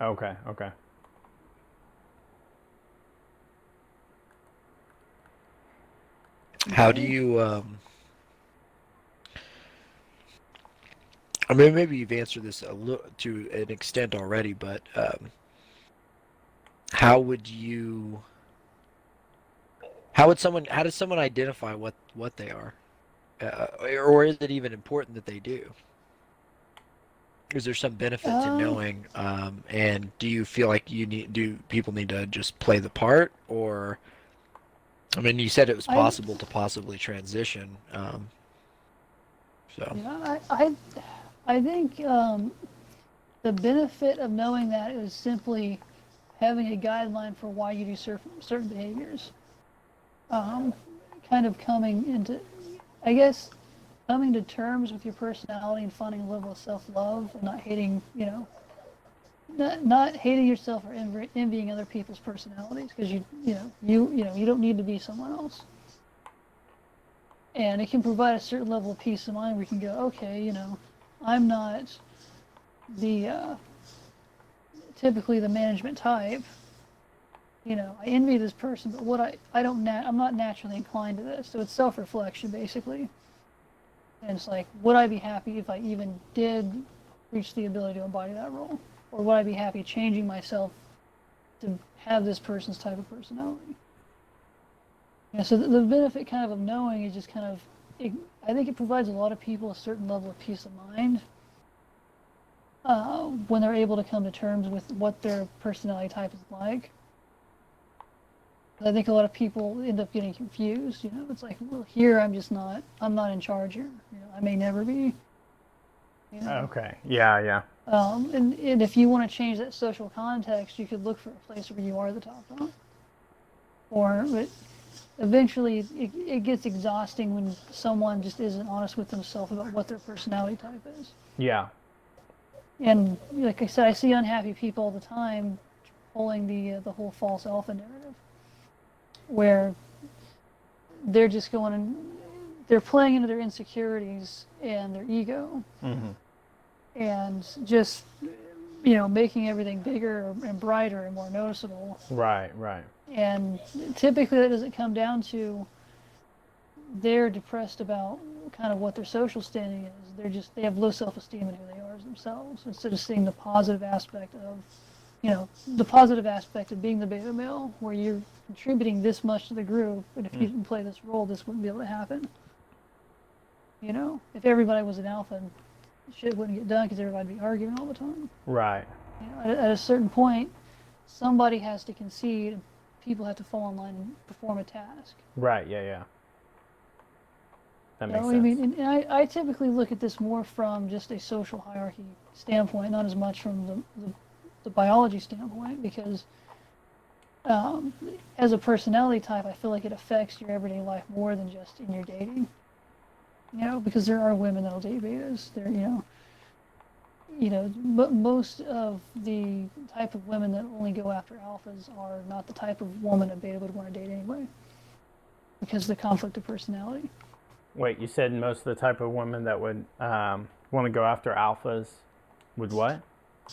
Okay, okay. How do you um I mean maybe you've answered this a little to an extent already, but um how would you how would someone how does someone identify what what they are? Uh, or is it even important that they do? Is there some benefit to Um, knowing um and do you feel like you need do people need to just play the part or I mean, you said it was I- possible to possibly transition. Um, so, Yeah, I, I, I think um, the benefit of knowing that is simply having a guideline for why you do certain behaviors. Um, kind of coming into, I guess, coming to terms with your personality and finding a level of self-love and not hating, you know, not, not hating yourself or envy, envying other people's personalities because you you know you you know you don't need to be someone else and it can provide a certain level of peace of mind where you can go okay you know i'm not the uh, typically the management type. You know i envy this person but what i i don't nat- i'm not naturally inclined to this. So it's self-reflection basically. And it's like would i be happy if i even did reach the ability to embody that role? Or would I be happy changing myself to have this person's type of personality? Yeah, so the, the benefit kind of of knowing is just kind of, it, I think it provides a lot of people a certain level of peace of mind uh, when they're able to come to terms with what their personality type is like. I think a lot of people end up getting confused. You know, it's like, well, here I'm just not, I'm not in charge here. You know, I may never be. You know? Okay. Yeah, yeah. Um, and, and if you want to change that social context, you could look for a place where you are the top dog. Or but eventually it, it gets exhausting when someone just isn't honest with themselves about what their personality type is. Yeah. And like I said, I see unhappy people all the time pulling the uh, the whole false alpha narrative, where they're just going and they're playing into their insecurities and their ego, hmm and just you know making everything bigger and brighter and more noticeable. Right, right. And typically that doesn't come down to they're depressed about kind of what their social standing is. They're just they have low self-esteem in who they are as themselves. Instead of seeing the positive aspect of you know the positive aspect of being the beta male where you're contributing this much to the group and if you hmm. didn't play this role this wouldn't be able to happen. You know? If everybody was an alpha shit wouldn't get done because everybody would be arguing all the time. Right. you know, at, at a certain point somebody has to concede and people have to fall in line and perform a task Right, yeah, yeah. That You makes sense. I mean, and, and I, I typically look at this more from just a social hierarchy standpoint, not as much from the, the, the biology standpoint, because um, as a personality type, I feel like it affects your everyday life more than just in your dating. You know, because there are women that'll date betas. There, you know, you know, but most of the type of women that only go after alphas are not the type of woman a beta would want to date anyway, because of the conflict of personality. Wait, you said most of the type of women that would um, want to go after alphas would what?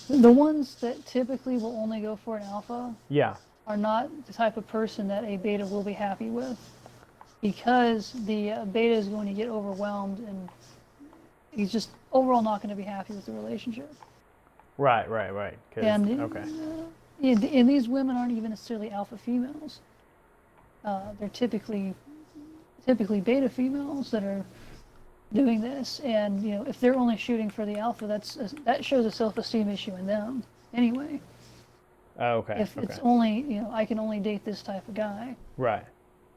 The ones that typically will only go for an alpha Yeah. are not the type of person that a beta will be happy with because the uh, beta is going to get overwhelmed and he's just overall not going to be happy with the relationship. Right, right, right. And okay. and, and these women aren't even necessarily alpha females. Uh, they're typically typically beta females that are doing this, and you know if they're only shooting for the alpha, that's that shows a self-esteem issue in them anyway. Oh, okay. if okay. it's only you know I can only date this type of guy. Right.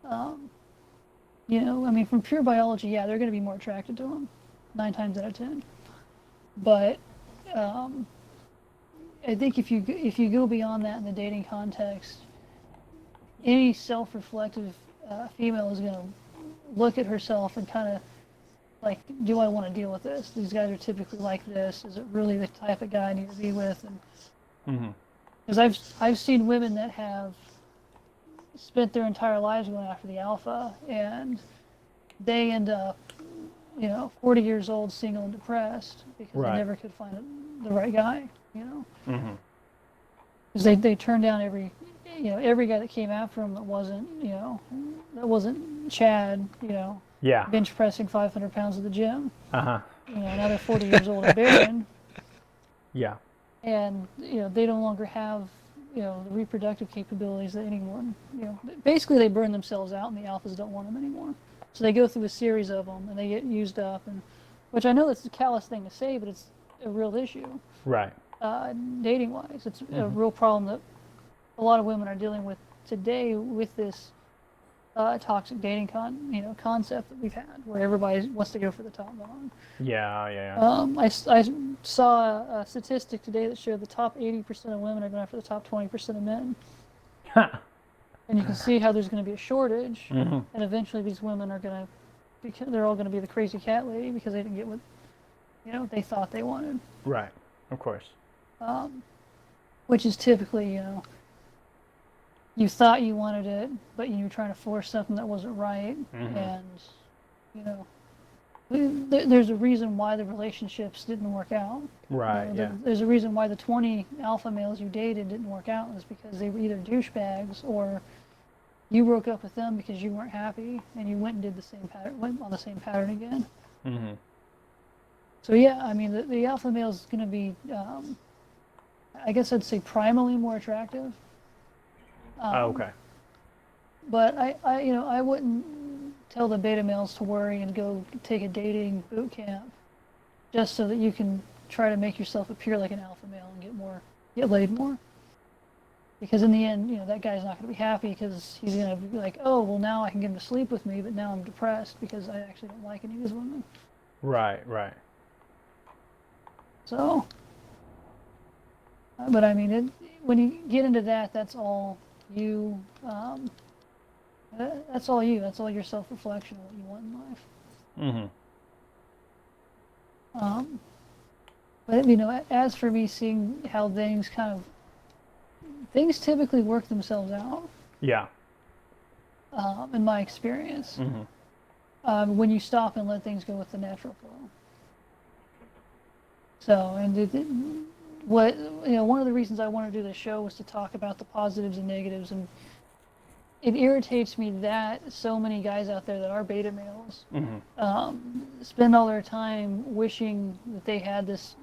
Um, you know, I mean, from pure biology, yeah, they're going to be more attracted to him, nine times out of ten. But um, I think if you if you go beyond that in the dating context, any self-reflective uh, female is going to look at herself and kind of like, do I want to deal with this? These guys are typically like this. Is it really the type of guy I need to be with? And because I've I've seen women that have spent their entire lives going after the alpha, and they end up, you know, 40 years old, single and depressed because Right. they never could find the right guy. You know, hmm because they they turned down every, you know, every guy that came after them that wasn't, you know, that wasn't Chad. You know, Yeah. bench pressing 500 pounds at the gym. Uh huh. You know, now they're 40 years old and barren. (laughs) Yeah. and you know they no longer have you know the reproductive capabilities that anyone you know basically they burn themselves out and the alphas don't want them anymore so they go through a series of them and they get used up and which i know that's a callous thing to say but it's a real issue Right. uh, dating wise it's a Mhm. real problem that a lot of women are dealing with today with this uh, toxic dating con you know concept that we've had where everybody wants to go for the top dog Yeah. Yeah. Yeah. um, I, I saw a, a statistic today that showed the top 80% of women are going after the top 20% of men. And you can see how there's going to be a shortage, hmm and eventually these women are going to, they're all going to be the crazy cat lady because they didn't get what, you know, they thought they wanted. Right. Of course. Um, which is typically, you know, you thought you wanted it, but you were trying to force something that wasn't right, Mhm. and you know, there, there's a reason why the relationships didn't work out. You Right. know, Yeah. There's a reason why the 20 alpha males you dated didn't work out is because they were either douchebags or you broke up with them because you weren't happy and you went and did the same pattern, went on the same pattern again. Mhm. So yeah, I mean, the, the alpha male is going to be, um, I guess I'd say primally more attractive. Um, Oh, okay. But I, I, you know, I wouldn't tell the beta males to worry and go take a dating boot camp just so that you can try to make yourself appear like an alpha male and get more, get laid more. Because in the end, you know, that guy's not going to be happy because he's going to be like, oh, well, now I can get him to sleep with me, but now I'm depressed because I actually don't like any of these women. Right. Right. So, uh, but I mean, it, when you get into that, that's all you. Um, that's all you. That's all your self-reflection of what you want in life. Mm Mhm. Um, but you know, as for me seeing how things kind of things typically work themselves out, Yeah. um, in my experience, Mhm. um, when you stop and let things go with the natural flow. So, and it, it- what you know, one of the reasons I wanted to do this show was to talk about the positives and negatives, and it irritates me that so many guys out there that are beta males Mhm. um, spend all their time wishing that they had this,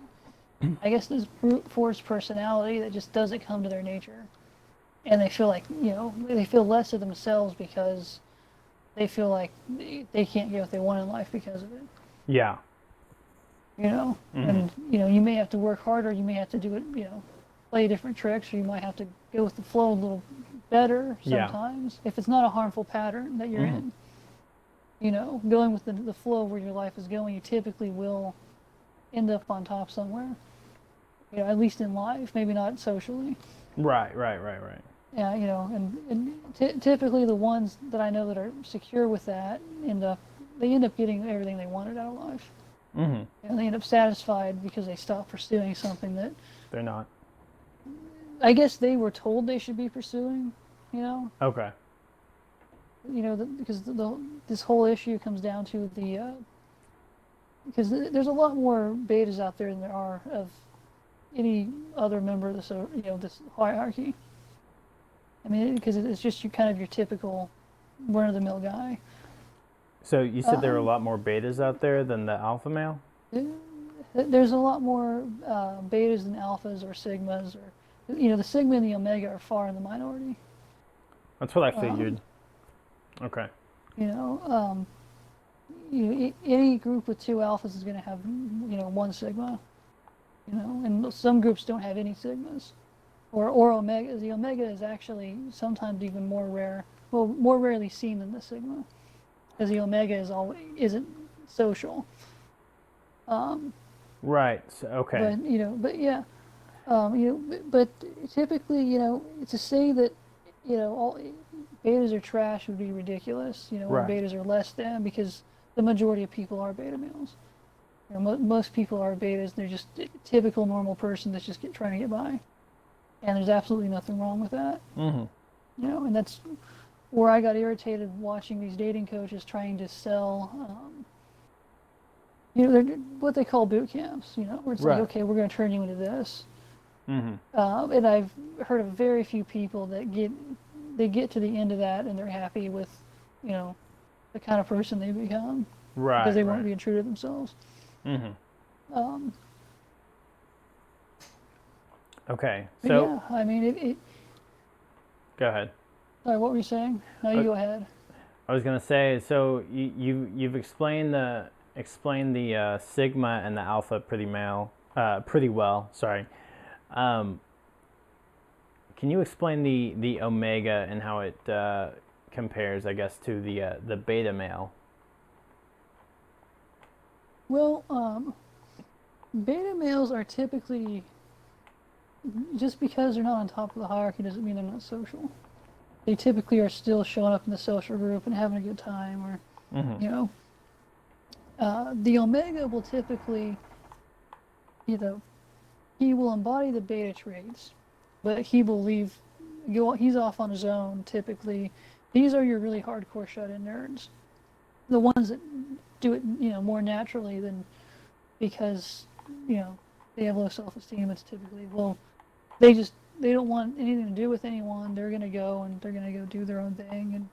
I guess, this brute force personality that just doesn't come to their nature, and they feel like you know they feel less of themselves because they feel like they they can't get what they want in life because of it. Yeah. You know, Mhm. and you know you may have to work harder, you may have to do it, you know, play different tricks, or you might have to go with the flow a little better Yeah. sometimes if it's not a harmful pattern that you're Mhm. in. You know, going with the, the flow where your life is going, you typically will end up on top somewhere. You know, at least in life, maybe not socially. Right. Right. Right. Right. Yeah, you know, and, and ty- typically the ones that I know that are secure with that end up they end up getting everything they wanted out of life. Mm-hmm. And they end up satisfied because they stop pursuing something that They're not. I guess they were told they should be pursuing. You know, Okay. you know, the, because the, the this whole issue comes down to the uh, because there's a lot more betas out there than there are of any other member of the so you know this hierarchy. I mean, because it's just your kind of your typical run of the mill guy. So you said there are a Um, lot more betas out there than the alpha male. There's a lot more uh, betas than alphas or sigmas, or you know, the sigma and the omega are far in the minority. That's what I Um, figured. Okay. You know, um, you, a- any group with two alphas is going to have, you know, one sigma. You know, and some groups don't have any sigmas, or or omegas. The omega is actually sometimes even more rare, well, more rarely seen than the sigma, because the omega is always isn't social. Um, Right. So, okay. but you know, but yeah, um, you know, but, but typically, you know, to say that, you know, all betas are trash would be ridiculous. You know, Right. betas are less than because the majority of people are beta males. You know, mo- most people are betas. They're just a typical normal person that's just get, trying to get by, and there's absolutely nothing wrong with that. Mhm. You know, and that's where I got irritated watching these dating coaches trying to sell. Um, you know, they're what they call boot camps. You know, where it's Right. like, okay, we're going to turn you into this. Mhm. Uh, and I've heard of very few people that get they get to the end of that and they're happy with, you know, the kind of person they become Right. because they right. won't be true to themselves. Mhm. Um, Okay. So yeah, I mean, it, it. go ahead. Sorry, what were you saying? No, you Uh, go ahead. I was gonna say. So you you you've explained the explained the uh, sigma and the alpha pretty male uh, pretty well. Sorry. Um, can you explain the the omega and how it uh, compares, I guess, to the uh, the beta male? Well, um, beta males are typically just because they're not on top of the hierarchy doesn't mean they're not social. They typically are still showing up in the social group and having a good time, or Mhm. you know, uh, the omega will typically, you know, he will embody the beta traits, but he will leave. Go, he's off on his own. Typically, these are your really hardcore shut-in nerds, the ones that do it, you know, more naturally than because you know they have low self-esteem. It's typically well, they just they don't want anything to do with anyone. They're gonna go and they're gonna go do their own thing, and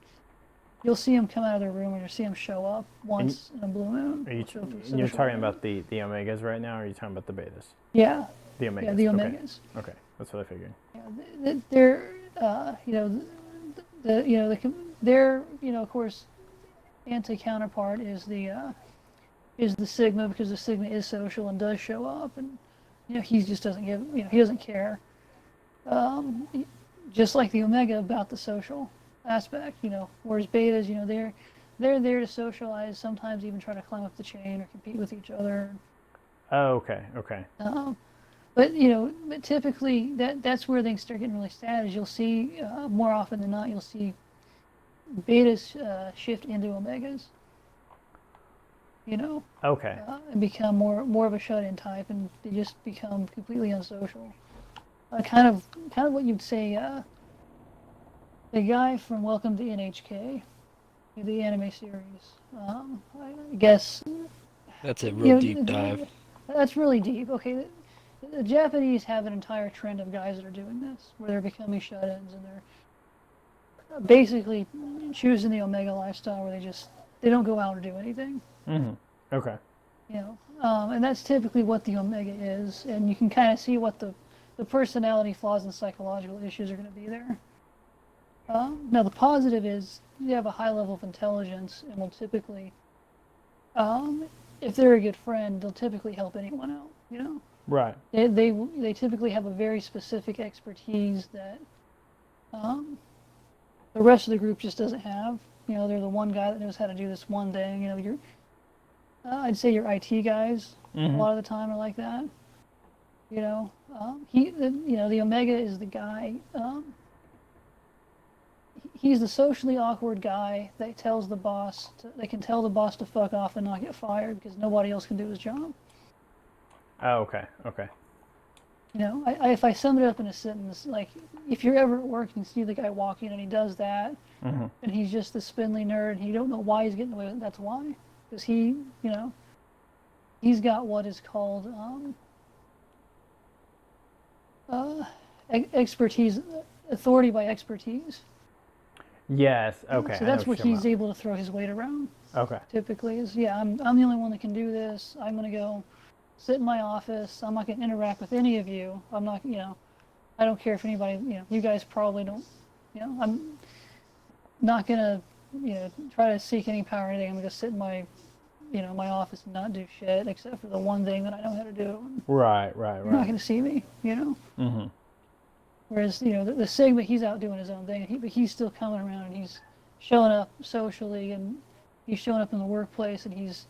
you'll see them come out of their room and you'll see them show up once in a blue moon. Are you, for you're talking about the, the omegas right now, or are you talking about the betas? yeah, The omegas. yeah, the omegas. Okay, that's what I figured. Yeah, th- th- they're uh, you know the you know the their you know of course anti counterpart is the uh, is the sigma because the sigma is social and does show up and you know he just doesn't give you know he doesn't care um, just like the omega about the social aspect you know whereas betas you know they're they're there to socialize sometimes even try to climb up the chain or compete with each other Oh, okay, okay. um, but you know, but typically that that's where things start getting really sad. Is you'll see uh, more often than not, you'll see betas uh, shift into omegas. You know, Okay. uh, and become more more of a shut-in type, and they just become completely unsocial. Uh, kind of kind of what you'd say. Uh, the guy from Welcome to NHK, the anime series. Um, I guess That's a you real know, deep dive. That's really deep. Okay, the, Japanese have an entire trend of guys that are doing this, where they're becoming shut-ins and they're basically choosing the omega lifestyle, where they just they don't go out or do anything. Mm-hmm. Okay. You know, um, and that's typically what the omega is, and you can kind of see what the the personality flaws and psychological issues are going to be there. Um, now, the positive is you have a high level of intelligence and will typically, um, if they're a good friend, they'll typically help anyone out. You know, Right. they they they typically have a very specific expertise that um, the rest of the group just doesn't have. You know, they're the one guy that knows how to do this one thing. You know, you're uh, I'd say your IT guys a Mhm. lot of the time are like that. You know, um, he, the, you know, the Omega is the guy. Um, he's the socially awkward guy that tells the boss, to, they can tell the boss to fuck off and not get fired because nobody else can do his job. Oh, okay. Okay. You know, I, I, if I sum it up in a sentence, like if you're ever at work and see the guy walking and he does that, Mm-hmm. and he's just the spindly nerd, and you don't know why he's getting away with it. That's why, because he, you know, he's got what is called um, uh, e- expertise, authority by expertise. Yes. Okay. So that's what he's talking able to throw his weight around. Okay. Typically, is yeah, I'm I'm the only one that can do this. I'm gonna go sit in my office. I'm not gonna interact with any of you. I'm not, you know, I don't care if anybody, you know, you guys probably don't, you know, I'm not gonna, you know, try to seek any power or anything. I'm gonna sit in my, you know, my office and not do shit except for the one thing that I know how to do. Right. Right. Right. You're not gonna see me, you know. Mm-hmm. Whereas, you know, the, the Sigma, he's out doing his own thing, he, but he's still coming around and he's showing up socially and he's showing up in the workplace and he's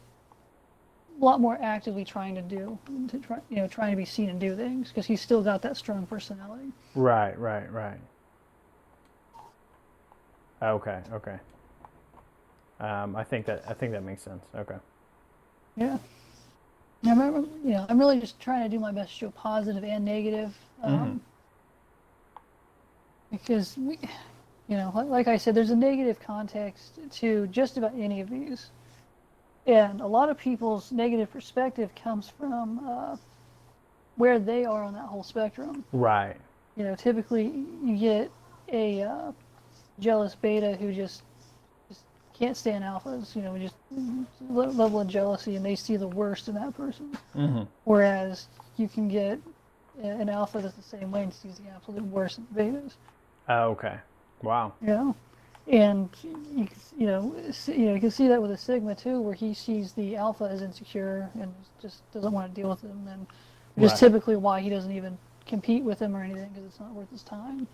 a lot more actively trying to do, to try, you know, trying to be seen and do things because he's still got that strong personality. Right. Right. Right. Okay. Okay. Um, I think that I think that makes sense. Okay. Yeah. I remember, you know, I'm really just trying to do my best to show positive and negative. Um, Because we, you know, like, like I said, there's a negative context to just about any of these. And a lot of people's negative perspective comes from uh, where they are on that whole spectrum. Right. You know, typically you get a uh, jealous beta who just just can't stand alphas. You know, just le- level of jealousy, and they see the worst in that person. Mm-hmm. Whereas you can get an alpha that's the same way and sees the absolute worst in the betas. Oh, okay. Wow. Know, and you can, you know you know you can see that with a sigma too, where he sees the alpha as insecure and just doesn't want to deal with him, and which Right. typically why he doesn't even compete with him or anything because it's not worth his time.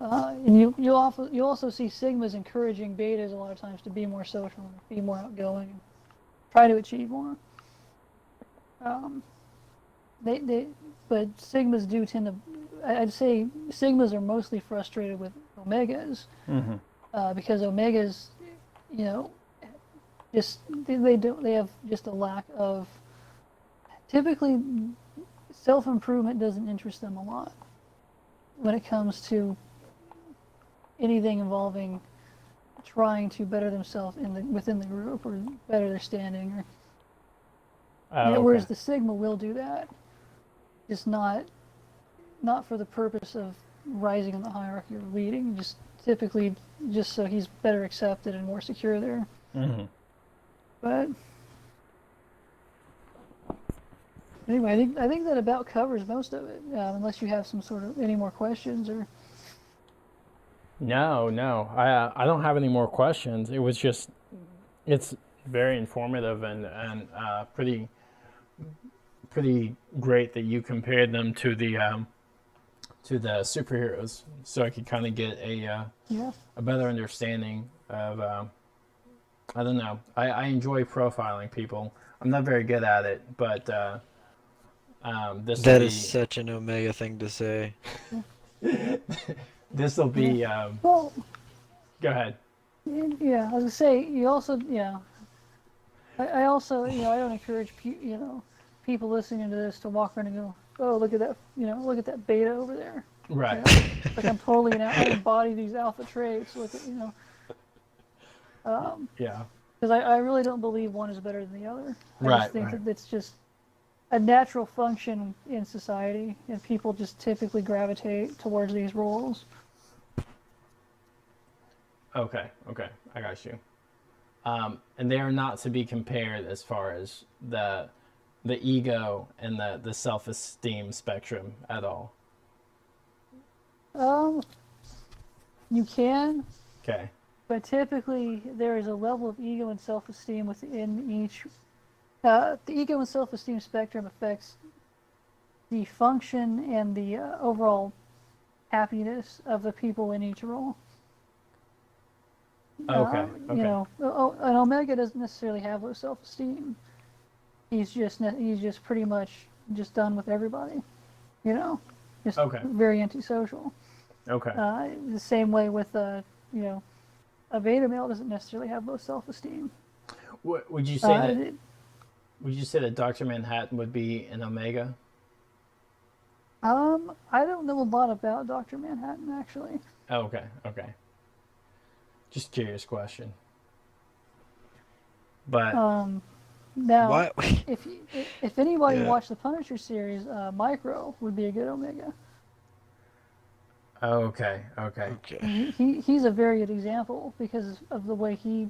Uh, and you you also you also see sigmas encouraging betas a lot of times to be more social, and be more outgoing, and try to achieve more. Um, they they but sigmas do tend to I'd say sigmas are mostly frustrated with omegas Mm-hmm. uh, because omegas, you know, just they, don't they have just a lack of. Typically, self improvement doesn't interest them a lot. when it comes to anything involving trying to better themselves in the within the group or better their standing or Oh, yeah, whereas okay. the Sigma will do that, just not not for the purpose of rising in the hierarchy or leading, just typically just so he's better accepted and more secure there. Mhm. But anyway, I think I think that about covers most of it, um, unless you have some sort of any more questions or. No, no, I uh, I don't have any more questions. It was just, it's very informative and and uh, pretty pretty great that you compared them to the um, to the superheroes, so I could kind of get a uh, Yeah. a better understanding of. Um, I don't know. I, I enjoy profiling people. I'm not very good at it, but uh, um, this That will is such an Omega thing to say. (laughs) this will be. Um, Well, go ahead. yeah, I was gonna say you also, yeah. I, I also, you know, I don't encourage pe- you know people listening to this to walk around and go, oh, look at that, you know, look at that beta over there. Right. Like I'm totally an I embody these alpha traits. Look at you know. Um, Yeah. because I, I really don't believe one is better than the other. I Right, just think right. that it's just a natural function in society, and people just typically gravitate towards these roles. Okay, okay, I got you. Um, and they are not to be compared as far as the the ego and the, the self esteem spectrum at all. Um, you can, Okay. but typically there is a level of ego and self-esteem within each. Uh, the ego and self-esteem spectrum affects the function and the uh, overall happiness of the people in each role. Okay. Uh, okay. You know, an omega doesn't necessarily have low self-esteem. He's just he's just pretty much just done with everybody. You know, just Okay. very antisocial. okay. Uh, the same way with uh, you know, a beta male doesn't necessarily have low self-esteem. W- would you say Uh, that? it- Would you say that Doctor Manhattan would be an omega? um, I don't know a lot about Doctor Manhattan actually. Oh, okay. Okay. Just curious question. But Um, now, Why? (laughs) if you, if anybody Yeah. watched the Punisher series, uh, Micro would be a good omega. okay, okay. okay. he, he he's a very good example because of the way he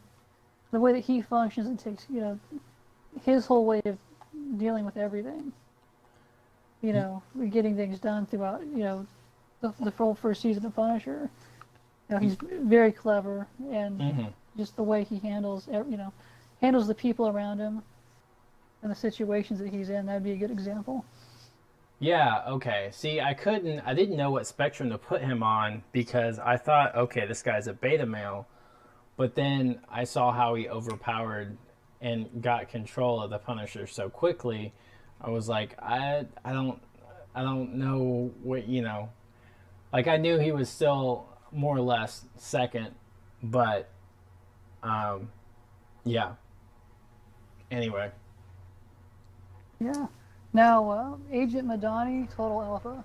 the way that he functions and takes you know his whole way of dealing with everything you know getting things done throughout you know the, the full first season of punisher you know he's very clever and hmm just the way he handles ev- you know handles the people around him and the situations that he's in that'd be a good example Yeah, okay. See, I couldn't, I didn't know what spectrum to put him on because I thought, okay, this guy's a beta male. But then I saw how he overpowered and got control of the Punisher so quickly. I was like, I, I don't, I don't know what, you know, like I knew he was still more or less second, but, um, yeah. Anyway, yeah now uh, agent madani total alpha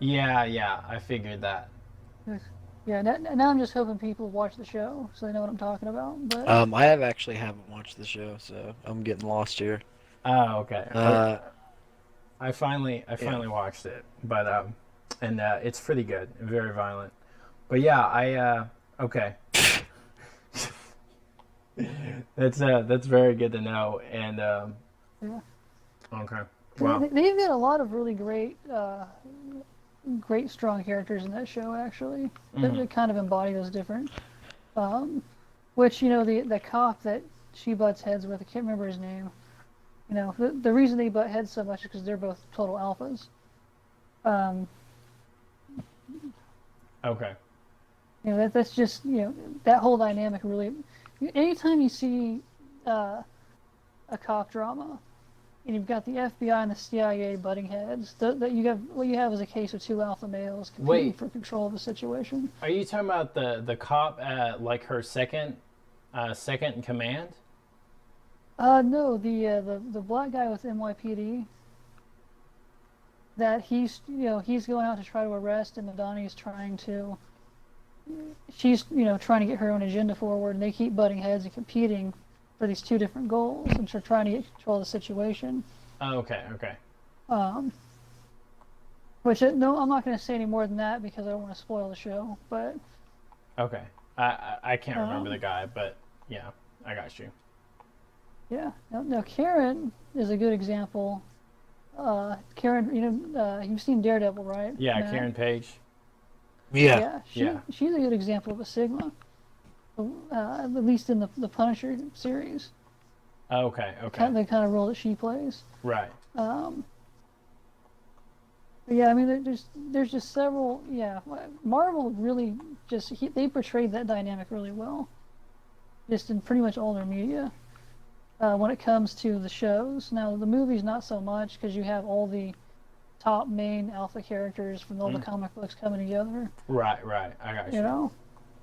yeah, yeah, I figured that. Yeah, now, now I'm just hoping people watch the show so they know what I'm talking about. But Um, I have actually haven't watched the show, so I'm getting lost here. Oh, okay. Uh, I finally, I Yeah. finally watched it, but um, and uh, it's pretty good, very violent. But yeah, I uh, okay. That's uh, that's very good to know, and um, Yeah. okay, they- wow, they've got a lot of really great, uh, great strong characters in that show. Actually, that, Mhm. that kind of embody those different. Um, which you know the the cop that she butts heads with, I can't remember his name. You know the the reason they butt heads so much is because they're both total alphas. Um, okay, You know, that, that's just, you know, that whole dynamic really. Anytime you see uh, a cop drama and you've got the FBI and the CIA butting heads, that that you have what you have is a case of two alpha males competing Wait. for control of the situation. are you talking about the the cop at like her second, uh, second in command? Uh, no, the uh, the the black guy with NYPD. that he's you know he's going out to try to arrest and Madani is trying to she's you know trying to get her own agenda forward and they keep butting heads and competing for these two different goals and they're trying to get control of the situation Oh, okay, okay. um, which uh, no I'm not going to say any more than that because I don't want to spoil the show but Okay. I I, I can't remember Um, the guy, but yeah, I got you. yeah now, now Karen is a good example uh, Karen you know uh, you've seen Daredevil right Yeah, Matt? Karen Page. Yeah. Yeah, she, Yeah. she's a good example of a Sigma. Uh, at least in the the Punisher series, Oh, okay, kind okay. the kind of role that she plays. Right. Um, yeah, I mean, there's there's just several. Yeah, Marvel really just he, they portrayed that dynamic really well, just in pretty much all their media. Uh, when it comes to the shows, now the movies not so much because you have all the top main alpha characters from all the Mm. comic books coming together. Right, right. I got you. you know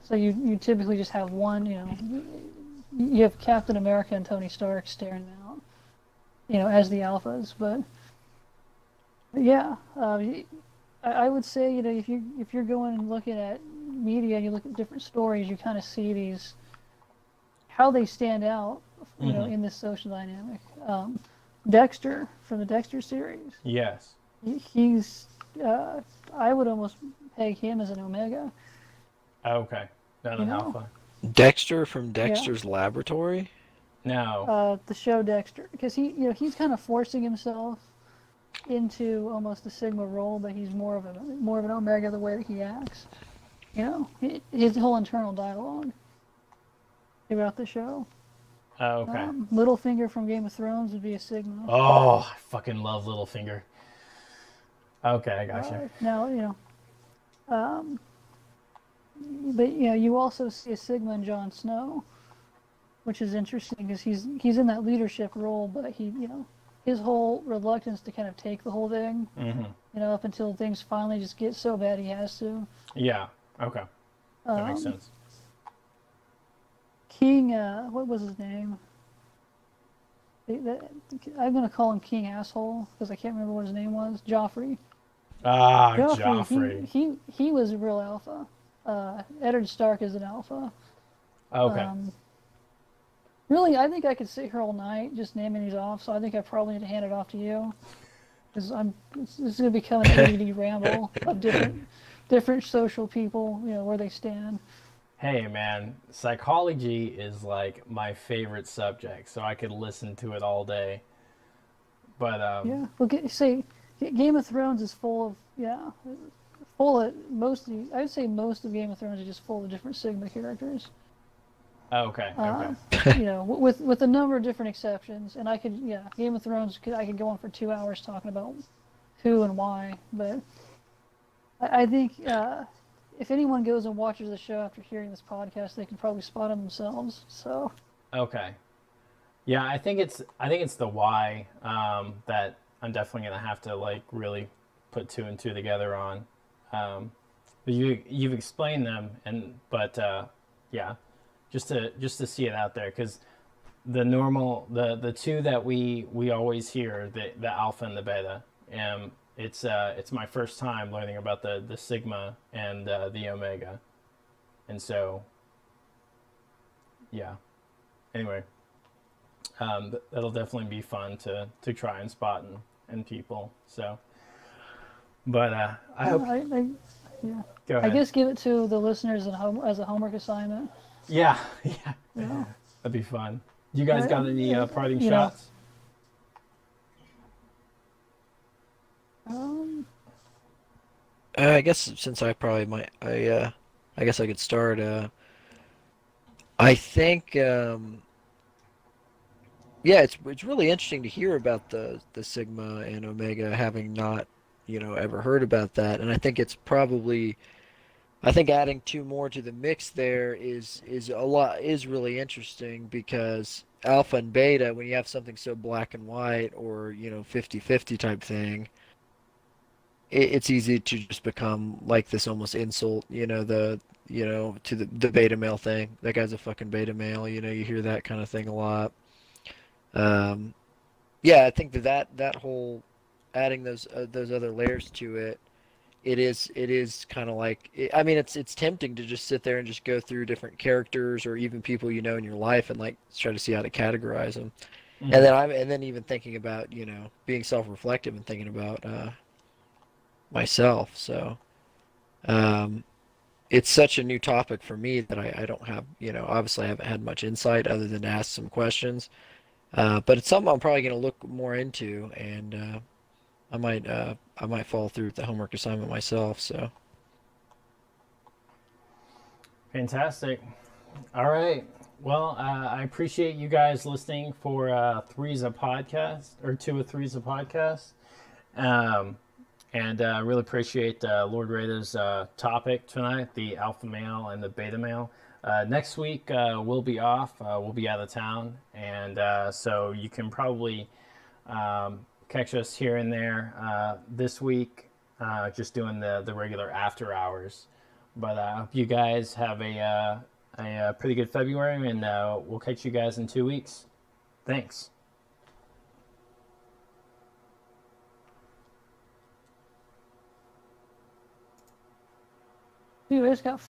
so you you typically just have one you know you have captain america and tony stark staring out you know as the alphas but yeah uh, I, I would say you know if you if you're going and looking at media and you look at different stories you kind of see these how they stand out you know Mhm. in this social dynamic um, dexter from the dexter series Yes. He- he's uh, i would almost peg him as an omega Oh, okay. Not You an know. alpha. Dexter from Dexter's Laboratory. No. uh, the show Dexter because he you know he's kind of forcing himself into almost a Sigma role, but he's more of a more of an Omega the way that he acts. You know, hi- his whole internal dialogue throughout the show. oh, okay. Um, Littlefinger from Game of Thrones would be a Sigma. oh, I fucking love Littlefinger. Okay, I got Uh, you. now you know, um, but you know you also see a Sigma in Jon Snow, which is interesting because he's he's in that leadership role, but he you know his whole reluctance to kind of take the whole thing, hmm you know, up until things finally just get so bad he has to. Yeah. Okay. That makes Um, sense. King, uh, what was his name? I'm gonna call him King Asshole because I can't remember what his name was. Joffrey. Ah, Joffrey, Joffrey. He, he he was a real alpha. Uh, Eddard Stark is an alpha. Okay. Um, really, I think I could sit here all night just naming these off. So I think I probably need to hand it off to you, because I'm this is going to become an ADD ramble of different different social people, you know, where they stand. Hey, man, psychology is like my favorite subject, so I could listen to it all day. But um, Yeah. Well, get, G- Game of Thrones is full of yeah, full of mostly. I would say most of Game of Thrones is just full of different Sigma characters. oh, okay, okay. Uh, you know, with with a number of different exceptions, and I could, yeah, Game of Thrones, could, I could go on for two hours talking about who and why, but I, I think uh, if anyone goes and watches the show after hearing this podcast, they can probably spot them themselves. So, Okay. Yeah, I think it's I think it's the why um, that I'm definitely gonna have to like really put two and two together on. Um, you you've explained them, and but uh, yeah, just to just to see it out there because the normal the the two that we we always hear the the alpha and the beta. Um, it's uh it's my first time learning about the the sigma and uh, the omega, and so yeah. Anyway, um, that'll definitely be fun to to try and spot in, in people. So, but uh, I hope. I, I, yeah, Go I guess give it to the listeners at home as a homework assignment. Yeah, (laughs) yeah, You know? that'd be fun. You guys got any uh, parting You know. shots? Um, Uh, I guess since I probably might, I uh, I guess I could start. Uh, I think, um, yeah, it's it's really interesting to hear about the the Sigma and Omega, having not, you know, ever heard about that, and I think it's probably, I think adding two more to the mix there is is a lot is really interesting because Alpha and Beta, when you have something so black and white or you know 50-50 type thing it, it's easy to just become like this almost insult, you know, the you know, to the the beta male thing. That guy's a fucking beta male, you know, you hear that kind of thing a lot. Um yeah, I think that that, that whole adding those uh, those other layers to it, it is it is kind of like it, I mean it's it's tempting to just sit there and just go through different characters or even people you know in your life and like try to see how to categorize them. Mhm. And then I'm and then even thinking about you know being self-reflective and thinking about uh, myself. So um, it's such a new topic for me that I, I don't have you know obviously I haven't had much insight other than to ask some questions. Uh, but it's something I'm probably going to look more into, and uh, I might uh, I might follow through with the homework assignment myself. So Fantastic. All right. Well, uh, I appreciate you guys listening for uh, Three's a podcast or two of Three's a podcast. Um, and uh, really appreciate Lord uh, topic tonight the alpha male and the beta male. Uh, next week, uh, we'll be off. Uh, we'll be out of town. And uh, so you can probably um, catch us here and there uh, this week, uh, just doing the, the regular after hours. But I hope you guys have a, a, pretty good February, and we'll catch you guys in two weeks. Thanks. I just got